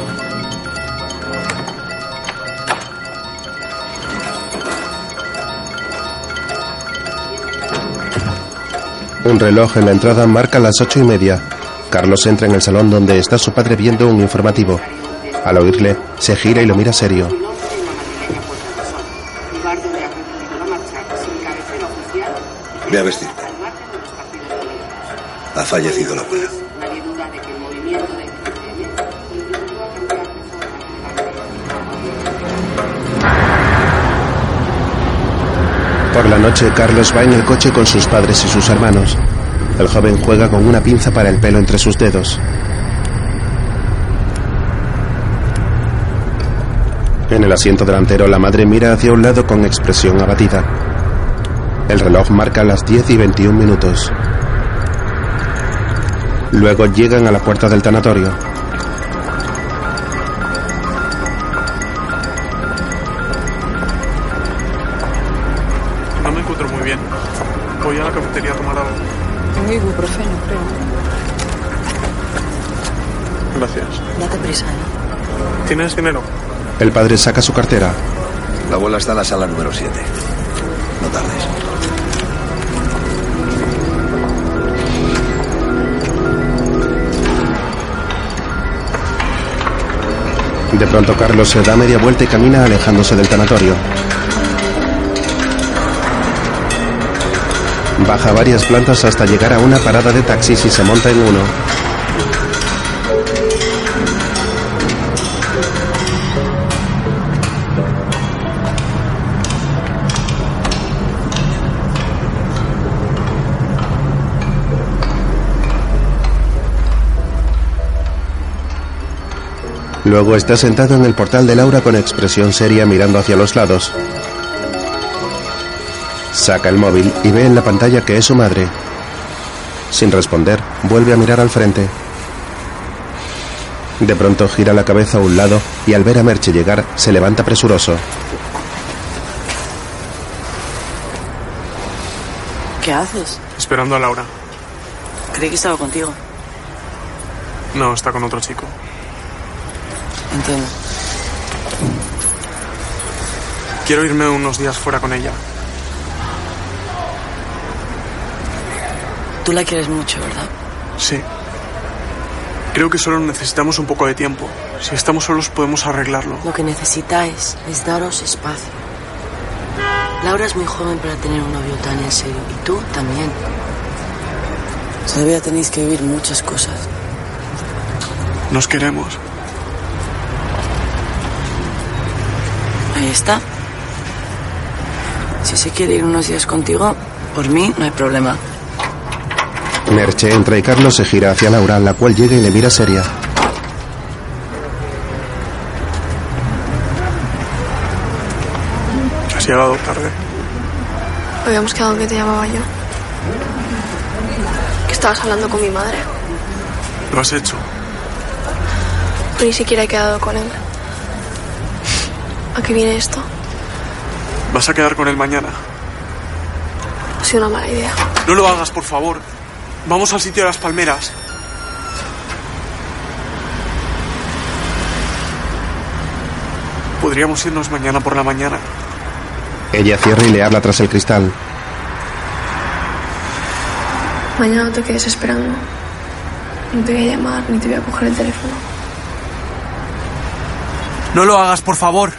Un reloj en la entrada marca las ocho y media. Carlos entra en el salón donde está su padre viendo un informativo. Al oírle, se gira y lo mira serio.
Ve a vestirte. Ha fallecido la abuela.
Por la noche, Carlos va en el coche con sus padres y sus hermanos. El joven juega con una pinza para el pelo entre sus dedos. En el asiento delantero, la madre mira hacia un lado con expresión abatida. El reloj marca las 10 y 21 minutos. Luego llegan a la puerta del tanatorio.
Muy bien. Voy a la cafetería a tomar algo.
Tengo ibuprofeno, creo.
Gracias.
Date prisa, ¿eh?
¿Tienes dinero?
El padre saca su cartera.
La abuela está en la sala número 7. No tardes.
De pronto Carlos se da media vuelta y camina alejándose del tanatorio. Baja varias plantas hasta llegar a una parada de taxis y se monta en uno. Luego está sentado en el portal de Laura con expresión seria mirando hacia los lados. Saca el móvil y ve en la pantalla que es su madre. Sin responder, vuelve a mirar al frente. De pronto gira la cabeza a un lado y al ver a Merche llegar se levanta presuroso.
¿Qué haces?
Esperando a Laura.
Creí que estaba contigo.
No, está con otro chico.
Entiendo.
Quiero irme unos días fuera con ella.
Tú la quieres mucho, ¿verdad?
Sí. Creo que solo necesitamos un poco de tiempo. Si estamos solos podemos arreglarlo.
Lo que necesitáis es daros espacio. Laura es muy joven para tener un novio tan en serio. Y tú también. Todavía tenéis que vivir muchas cosas.
Nos queremos.
Ahí está. Si se quiere ir unos días contigo, por mí no hay problema.
Merche entra y Carlos se gira hacia Laura, la cual llega y le mira seria.
Has llegado tarde.
Habíamos quedado que te llamaba yo. Que estabas hablando con mi madre.
Lo has hecho.
Pero ni siquiera he quedado con él. ¿A qué viene esto?
¿Vas a quedar con él mañana?
Ha sido una mala idea.
No lo hagas, por favor. Vamos al sitio de las palmeras. Podríamos irnos mañana por la mañana.
Ella cierra y le habla tras el cristal.
Mañana no te quedes esperando. No te voy a llamar ni te voy a coger el teléfono.
No lo hagas, por favor.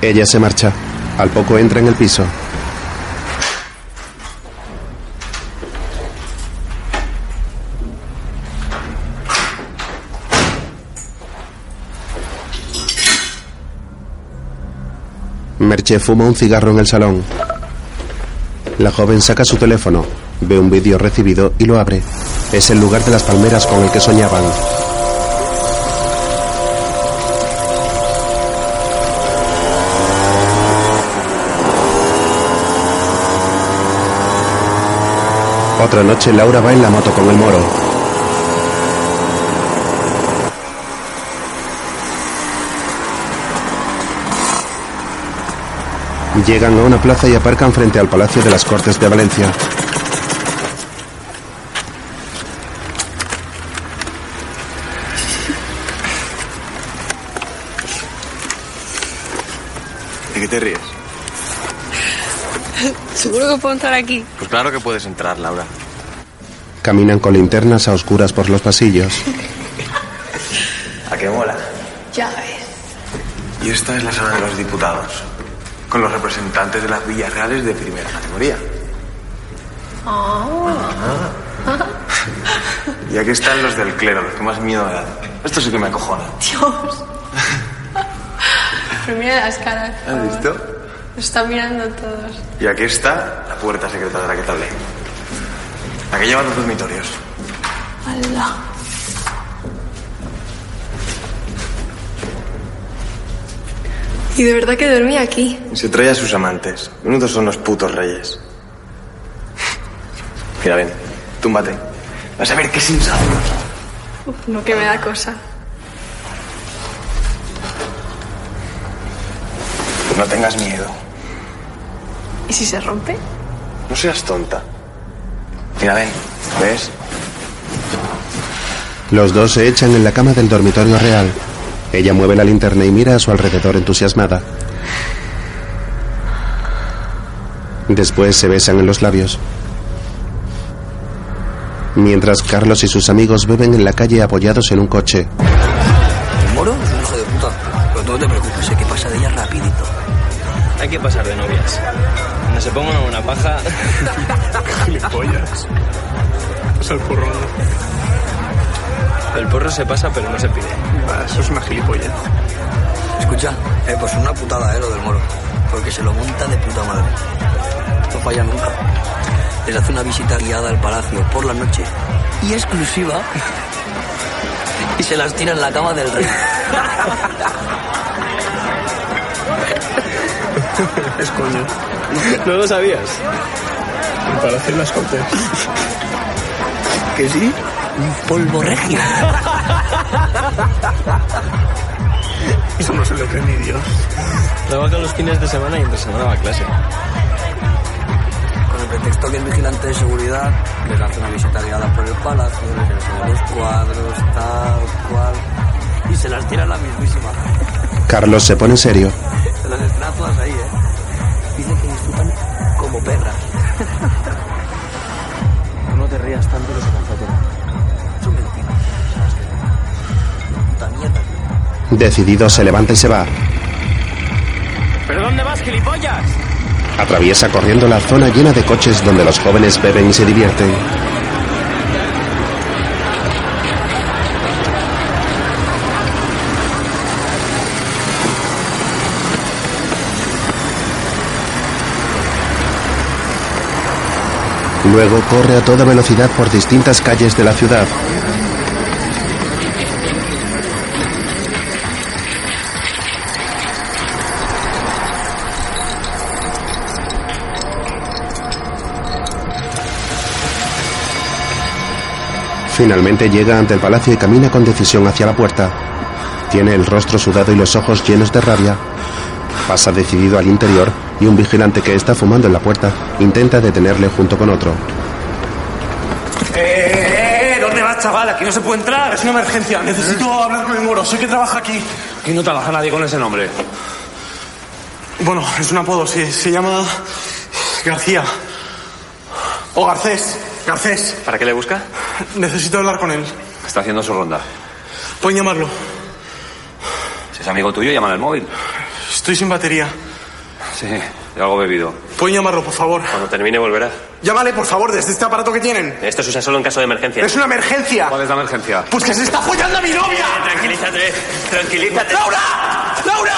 Ella se marcha. Al poco entra en el piso. Merche fuma un cigarro en el salón. La joven saca su teléfono, ve un vídeo recibido y lo abre. Es el lugar de las palmeras con el que soñaban. Otra noche Laura va en la moto con el moro. Llegan a una plaza y aparcan frente al Palacio de las Cortes de Valencia.
¿De qué te ríes?
¿Seguro que puedo entrar aquí?
Pues claro que puedes entrar, Laura.
Caminan con linternas a oscuras por los pasillos.
¿A qué mola?
Ya ves.
Y esta es la sala de los diputados, con los representantes de las villas reales de primera categoría. [laughs] Y aquí están los del clero, los que más miedo me dan. Esto sí que me acojona.
Dios. [laughs] Pero mira las caras. por
¿Has visto?
Nos están mirando todos.
Y aquí está la puerta secreta de la que te hablé. La que lleva los dormitorios.
¡Hala! Y de verdad que dormí aquí.
Y se trae a sus amantes. Menudos son los putos reyes. Mira, ven, túmbate. Vas a ver qué sensación.
Uf, no que me da cosa.
No tengas miedo.
¿Y si se rompe?
No seas tonta. Mira, ven, ¿ves?
Los dos se echan en la cama del dormitorio real. Ella mueve la linterna y mira a su alrededor entusiasmada. Después se besan en los labios. Mientras Carlos y sus amigos beben en la calle apoyados en un coche.
El moro es un hijo de puta. Pero no te preocupes, sé que pasa de ella rapidito.
Hay que pasar de novias. Cuando se ponga una buena paja. [laughs] [laughs]
Gilipollas. Pasa el porrón.
El porro se pasa, pero no se pide.
Ah, Eso es una gilipollas.
Escucha, eh, pues una putada, eh, lo del moro. Porque se lo monta de puta madre. No falla nunca. Les hace una visita guiada al palacio por la noche. Y exclusiva. [laughs] Y se las tira en la cama del rey. [laughs]
Es coño.
¿No lo sabías?
Para hacer las cortes.
¿Que sí? Un polvo regio.
Eso no se lo cree ni Dios.
Trabaja los fines de semana y entre semana va a clase.
Con el pretexto que es vigilante de seguridad, les hace una visita guiada por el palacio, les enseña los cuadros, tal, cual. Y se las tira a la mismísima.
Carlos se pone serio.
Se las estrena todas ahí, ¿eh? Dice que disfrutan como perras.
Tú [laughs] no te rías tanto de
Decidido se levanta y se va.
¿Pero dónde vas, gilipollas?
Atraviesa corriendo la zona llena de coches donde los jóvenes beben y se divierten. Luego corre a toda velocidad por distintas calles de la ciudad. Finalmente llega ante el palacio y camina con decisión hacia la puerta. Tiene el rostro sudado y los ojos llenos de rabia. Pasa decidido al interior y un vigilante que está fumando en la puerta intenta detenerle junto con otro.
¡Eh, eh! ¿Dónde vas, chaval? Aquí no se puede entrar. Es una emergencia. Necesito hablar con el moro. Sé que trabaja aquí.
Aquí no trabaja nadie con ese nombre.
Bueno, es un apodo. Se, se llama García. O Garcés. Garcés.
¿Para qué le busca? [laughs]
Necesito hablar con él.
Está haciendo su ronda.
Pueden llamarlo.
Si es amigo tuyo, llámale al móvil.
Estoy sin batería.
Sí, yo algo bebido.
Pueden llamarlo, por favor.
Cuando termine, volverá.
Llámale, por favor, desde este aparato que tienen.
Esto se usa solo en caso de emergencia.
Es una emergencia.
¿Cuál es la emergencia?
Pues que se está follando a mi novia.
Tranquilízate, tranquilízate.
¡Laura! ¡Laura!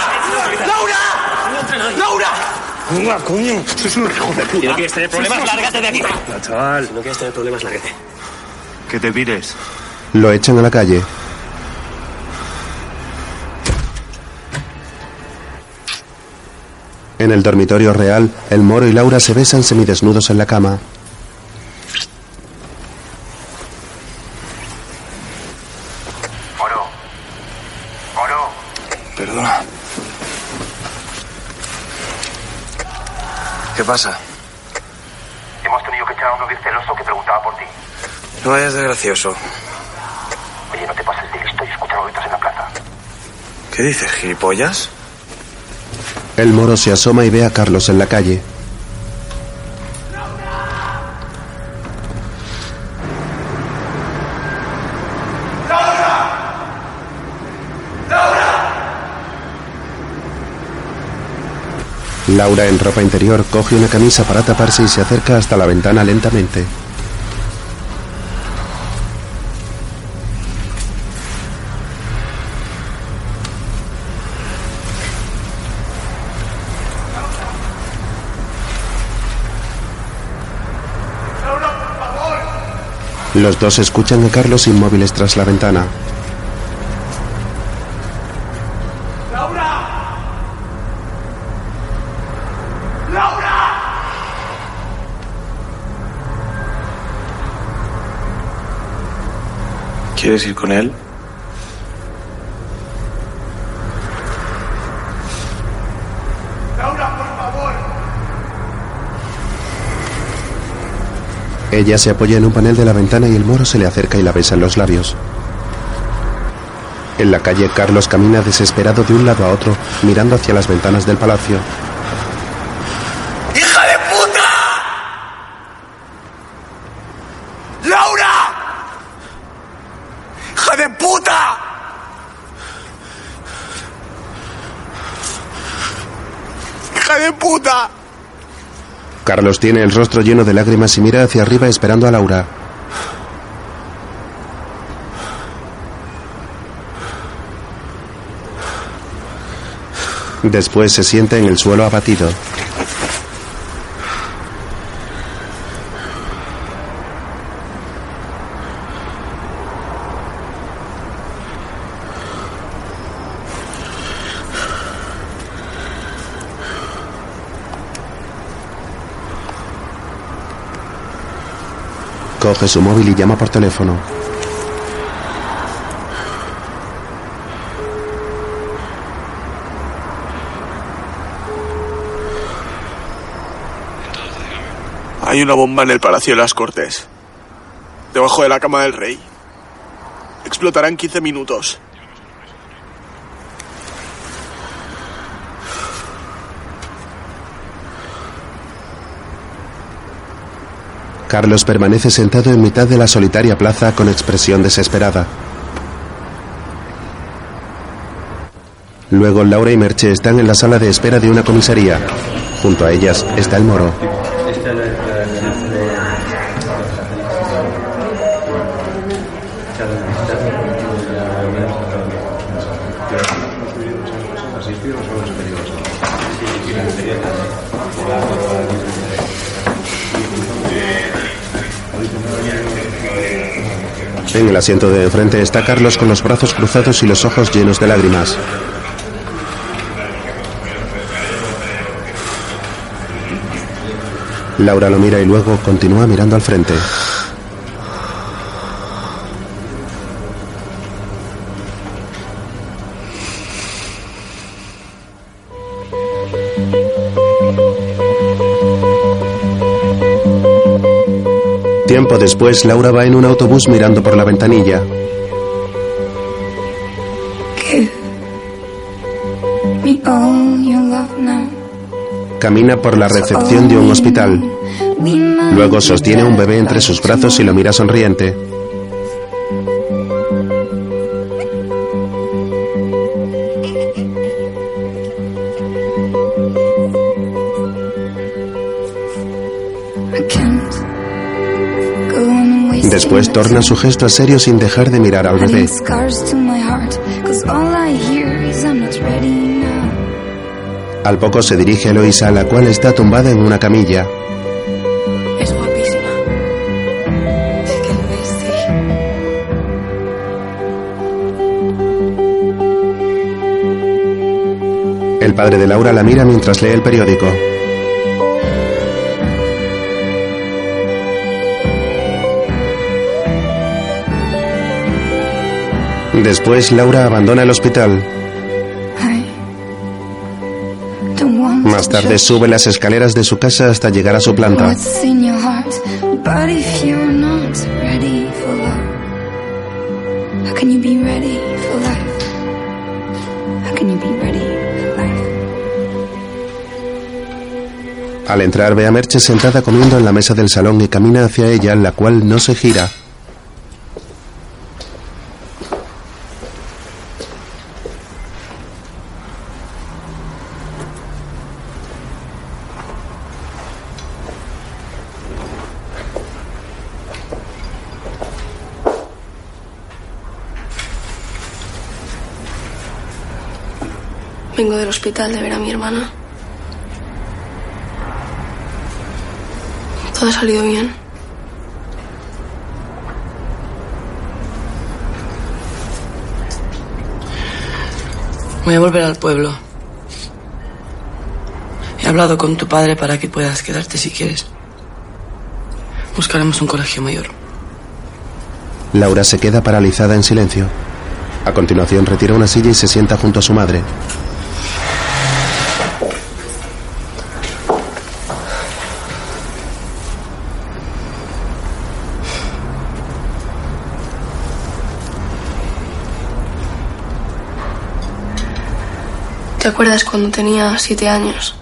¡Laura! ¡Laura! ¡Laura, coño! Sois un hijo de puta.
Si no quieres tener problemas, lárgate de aquí.
No, chaval.
Si no quieres tener problemas, lárgate.
Que te pires.
Lo echan a la calle. En el dormitorio real, el moro y Laura se besan semidesnudos en la cama.
Moro. Moro.
Perdona. ¿Qué pasa?
Hemos tenido que echar a un novio celoso que preguntaba por ti.
No vayas de gracioso.
Oye, no te pases de listo y escucha gritos en la plaza.
¿Qué dices, gilipollas?
El moro se asoma y ve a Carlos en la calle. Laura en ropa interior coge una camisa para taparse y se acerca hasta la ventana lentamente. Los dos escuchan a Carlos inmóviles tras la ventana.
¿Quieres ir con él?
Ella se apoya en un panel de la ventana y el moro se le acerca y la besa en los labios. En la calle, Carlos camina desesperado de un lado a otro, mirando hacia las ventanas del palacio.
¡Hija de puta! ¡Laura! ¡Hija de puta! ¡Hija de puta!
Carlos tiene el rostro lleno de lágrimas y mira hacia arriba esperando a Laura. Después se sienta en el suelo abatido. Coge su móvil y llama por teléfono.
Hay una bomba en el Palacio de las Cortes. Debajo de la cama del rey. Explotará en 15 minutos.
Carlos permanece sentado en mitad de la solitaria plaza con expresión desesperada. Luego Laura y Merche están en la sala de espera de una comisaría. Junto a ellas está el moro. En el asiento de enfrente está Carlos con los brazos cruzados y los ojos llenos de lágrimas. Laura lo mira y luego continúa mirando al frente. Tiempo después, Laura va en un autobús mirando por la ventanilla. Camina por la recepción de un hospital. Luego sostiene un bebé entre sus brazos y lo mira sonriente. Torna su gesto a serio sin dejar de mirar al bebé. Al poco se dirige a Eloisa, la cual está tumbada en una camilla.
Es guapísima.
Que lo es, sí.
El padre de Laura la mira mientras lee el periódico. Después Laura abandona el hospital. Más tarde sube las escaleras de su casa hasta llegar a su planta. Al entrar ve a Merche sentada comiendo en la mesa del salón y camina hacia ella, la cual no se gira.
Vengo del hospital de ver a mi hermana. Todo ha salido bien.
Voy a volver al pueblo. He hablado con tu padre para que puedas quedarte si quieres. Buscaremos un colegio mayor.
Laura se queda paralizada en silencio. A continuación retira una silla y se sienta junto a su madre.
¿Te acuerdas cuando tenía siete años?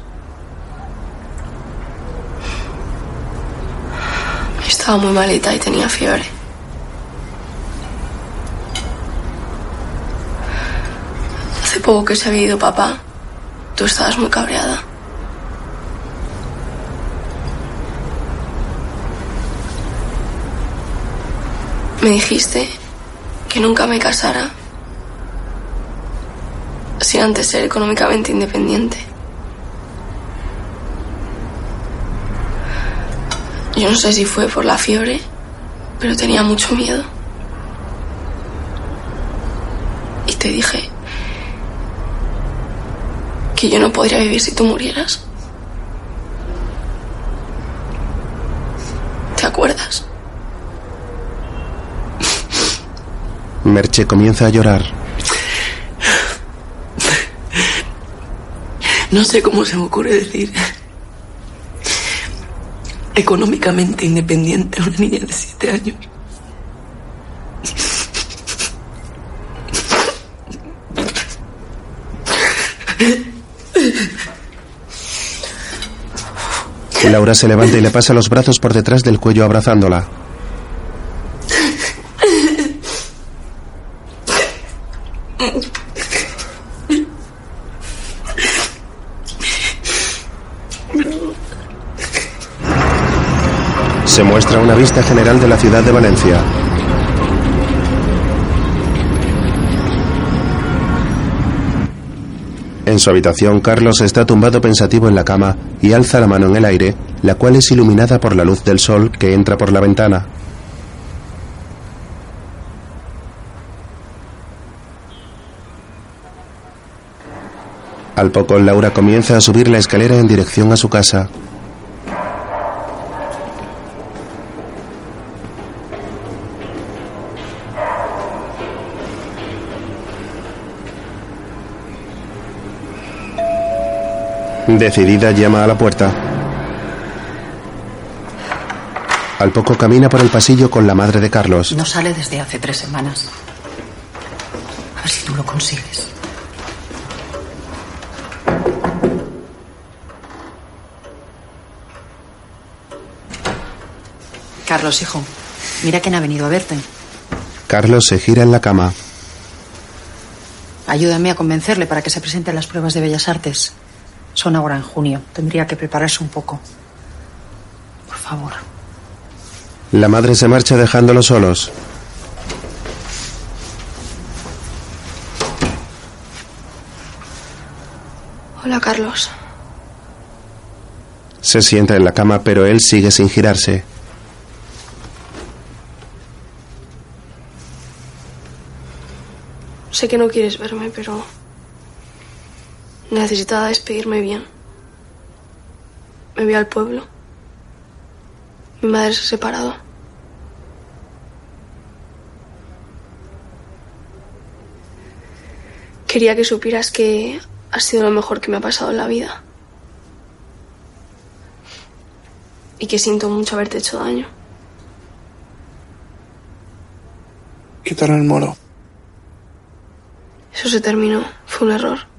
Estaba muy malita y tenía fiebre. Hace poco que se había ido papá. Tú estabas muy cabreada. Me dijiste que nunca me casara sin antes ser económicamente independiente. Yo no sé si fue por la fiebre, pero tenía mucho miedo. Y te dije que yo no podría vivir si tú murieras. ¿Te acuerdas?
Merche comienza a llorar.
No sé cómo se me ocurre decir económicamente independiente a una niña de siete años.
Laura se levanta y le pasa los brazos por detrás del cuello abrazándola. Se muestra una vista general de la ciudad de Valencia. En su habitación, Carlos está tumbado pensativo en la cama y alza la mano en el aire, la cual es iluminada por la luz del sol que entra por la ventana. Al poco, Laura comienza a subir la escalera en dirección a su casa. Decidida llama a la puerta. Al poco camina por el pasillo con la madre de Carlos.
No sale desde hace tres semanas. A ver si tú lo consigues. Carlos, hijo, mira quién ha venido a verte.
Carlos se gira en la cama.
Ayúdame a convencerle para que se presente en las pruebas de Bellas Artes. Son ahora en junio. Tendría que prepararse un poco. Por favor.
La madre se marcha dejándolos solos.
Hola, Carlos.
Se sienta en la cama, pero él sigue sin girarse.
Sé que no quieres verme, pero necesitaba despedirme bien. Me voy al pueblo. Mi madre se ha separado. Quería que supieras que ha sido lo mejor que me ha pasado en la vida. Y que siento mucho haberte hecho daño.
Quitar el moro.
Eso se terminó. Fue un error.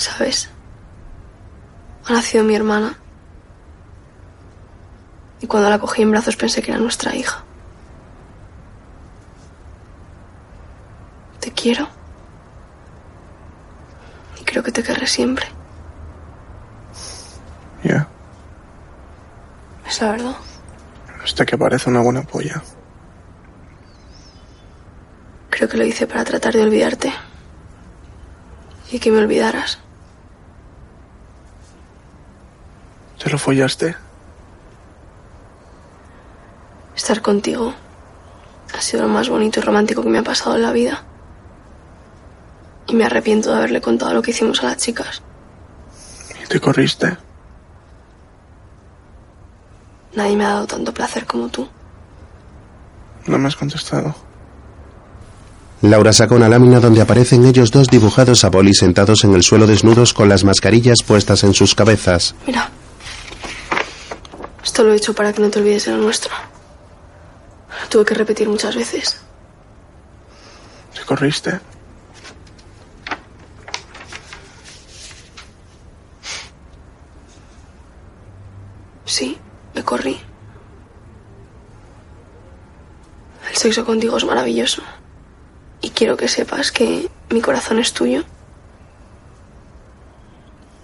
¿Sabes? Ha nacido mi hermana. Y cuando la cogí en brazos pensé que era nuestra hija. Te quiero. Y creo que te querré siempre.
Ya.
Es la verdad.
Hasta que parece una buena polla.
Creo que lo hice para tratar de olvidarte. Y que me olvidaras.
¿Te lo follaste?
Estar contigo ha sido lo más bonito y romántico que me ha pasado en la vida. Y me arrepiento de haberle contado lo que hicimos a las chicas.
¿Y te corriste?
Nadie me ha dado tanto placer como tú.
No me has contestado.
Laura saca una lámina donde aparecen ellos dos dibujados a boli sentados en el suelo desnudos con las mascarillas puestas en sus cabezas.
Mira. Esto lo he hecho para que no te olvides de lo nuestro. Lo tuve que repetir muchas veces.
¿Te corriste?
Sí, me corrí. El sexo contigo es maravilloso. Y quiero que sepas que mi corazón es tuyo.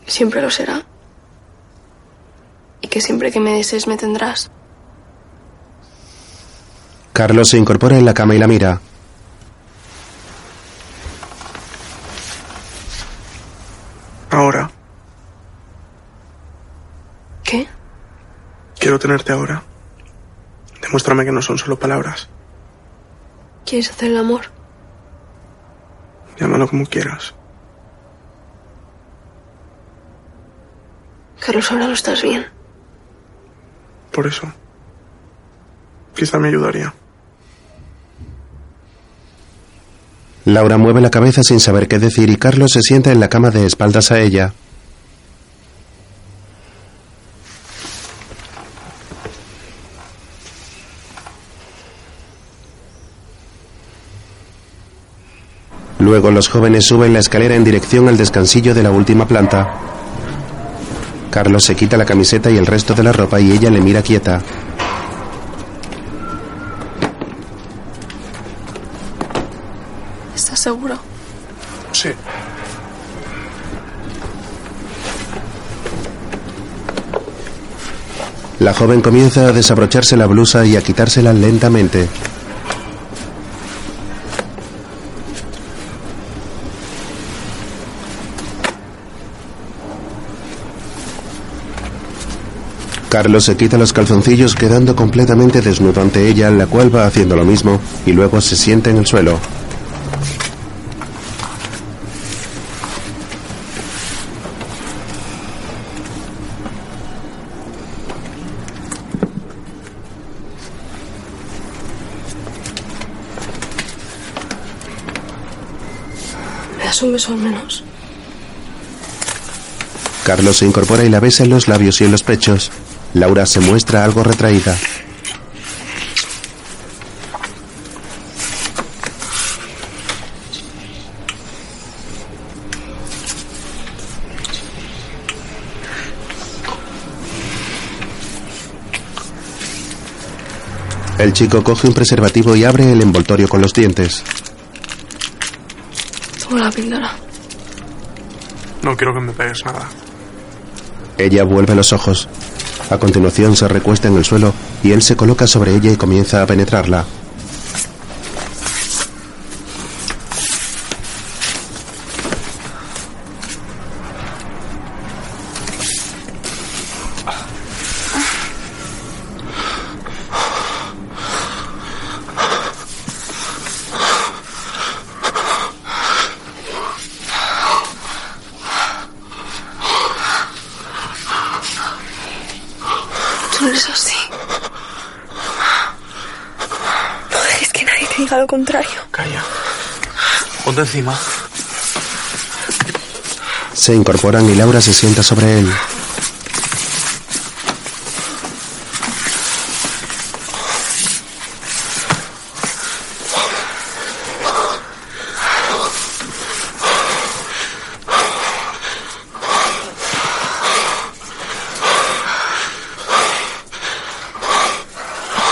Siempre lo será. Que siempre que me desees me tendrás.
Carlos se incorpora en la cama y la mira.
Ahora.
¿Qué?
Quiero tenerte ahora. Demuéstrame que no son solo palabras.
¿Quieres hacer el amor?
Llámalo como quieras.
Carlos, ahora no estás bien.
Por eso. Quizá me ayudaría.
Laura mueve la cabeza sin saber qué decir y Carlos se sienta en la cama de espaldas a ella. Luego los jóvenes suben la escalera en dirección al descansillo de la última planta. Carlos se quita la camiseta y el resto de la ropa y ella le mira quieta.
¿Estás seguro?
Sí.
La joven comienza a desabrocharse la blusa y a quitársela lentamente. Carlos se quita los calzoncillos quedando completamente desnudo ante ella, la cual va haciendo lo mismo y luego se sienta en el suelo.
¿Me das un beso al menos?
Carlos se incorpora y la besa en los labios y en los pechos. Laura se muestra algo retraída. El chico coge un preservativo y abre el envoltorio con los dientes.
Toma la píldora.
No quiero que me pegues nada.
Ella vuelve los ojos. A continuación se recuesta en el suelo y él se coloca sobre ella y comienza a penetrarla.
Tú no eres así. No dejes que nadie te diga lo contrario.
Calla. Ponte
Se incorporan y Laura se sienta sobre él.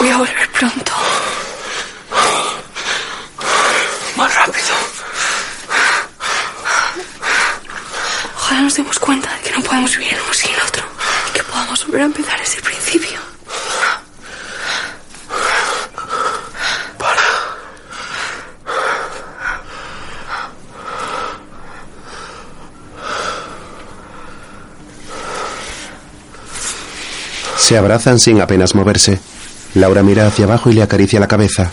Voy a volver pronto.
Más rápido.
Ojalá nos demos cuenta de que no podemos vivir el uno sin el otro. Y que podamos volver a empezar desde el principio.
Se abrazan sin apenas moverse. Laura mira hacia abajo y le acaricia la cabeza.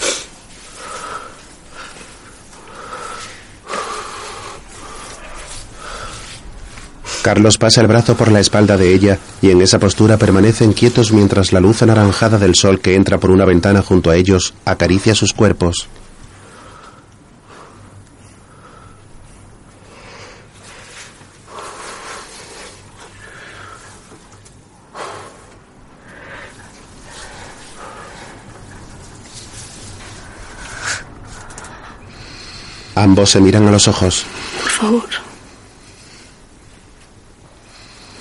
Carlos pasa el brazo por la espalda de ella y en esa postura permanecen quietos mientras la luz anaranjada del sol que entra por una ventana junto a ellos acaricia sus cuerpos. Ambos se miran a los ojos.
Por favor.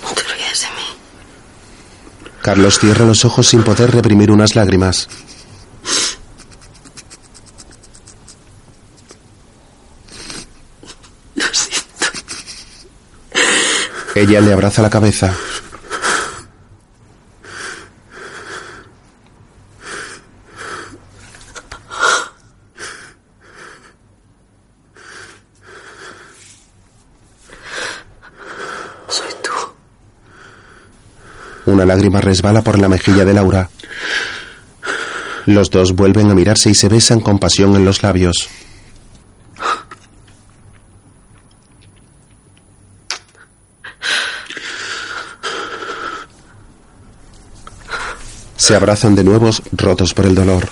No te olvides de mí.
Carlos cierra los ojos sin poder reprimir unas lágrimas.
Lo siento.
Ella le abraza la cabeza. Lágrima resbala por la mejilla de Laura. Los dos vuelven a mirarse y se besan con pasión en los labios. Se abrazan de nuevo, rotos por el dolor.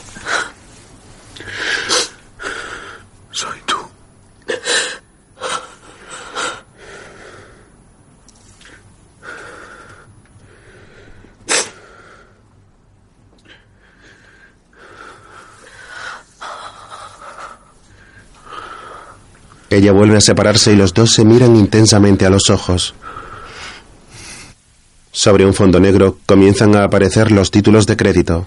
Ella vuelve a separarse y los dos se miran intensamente a los ojos. Sobre un fondo negro comienzan a aparecer los títulos de crédito.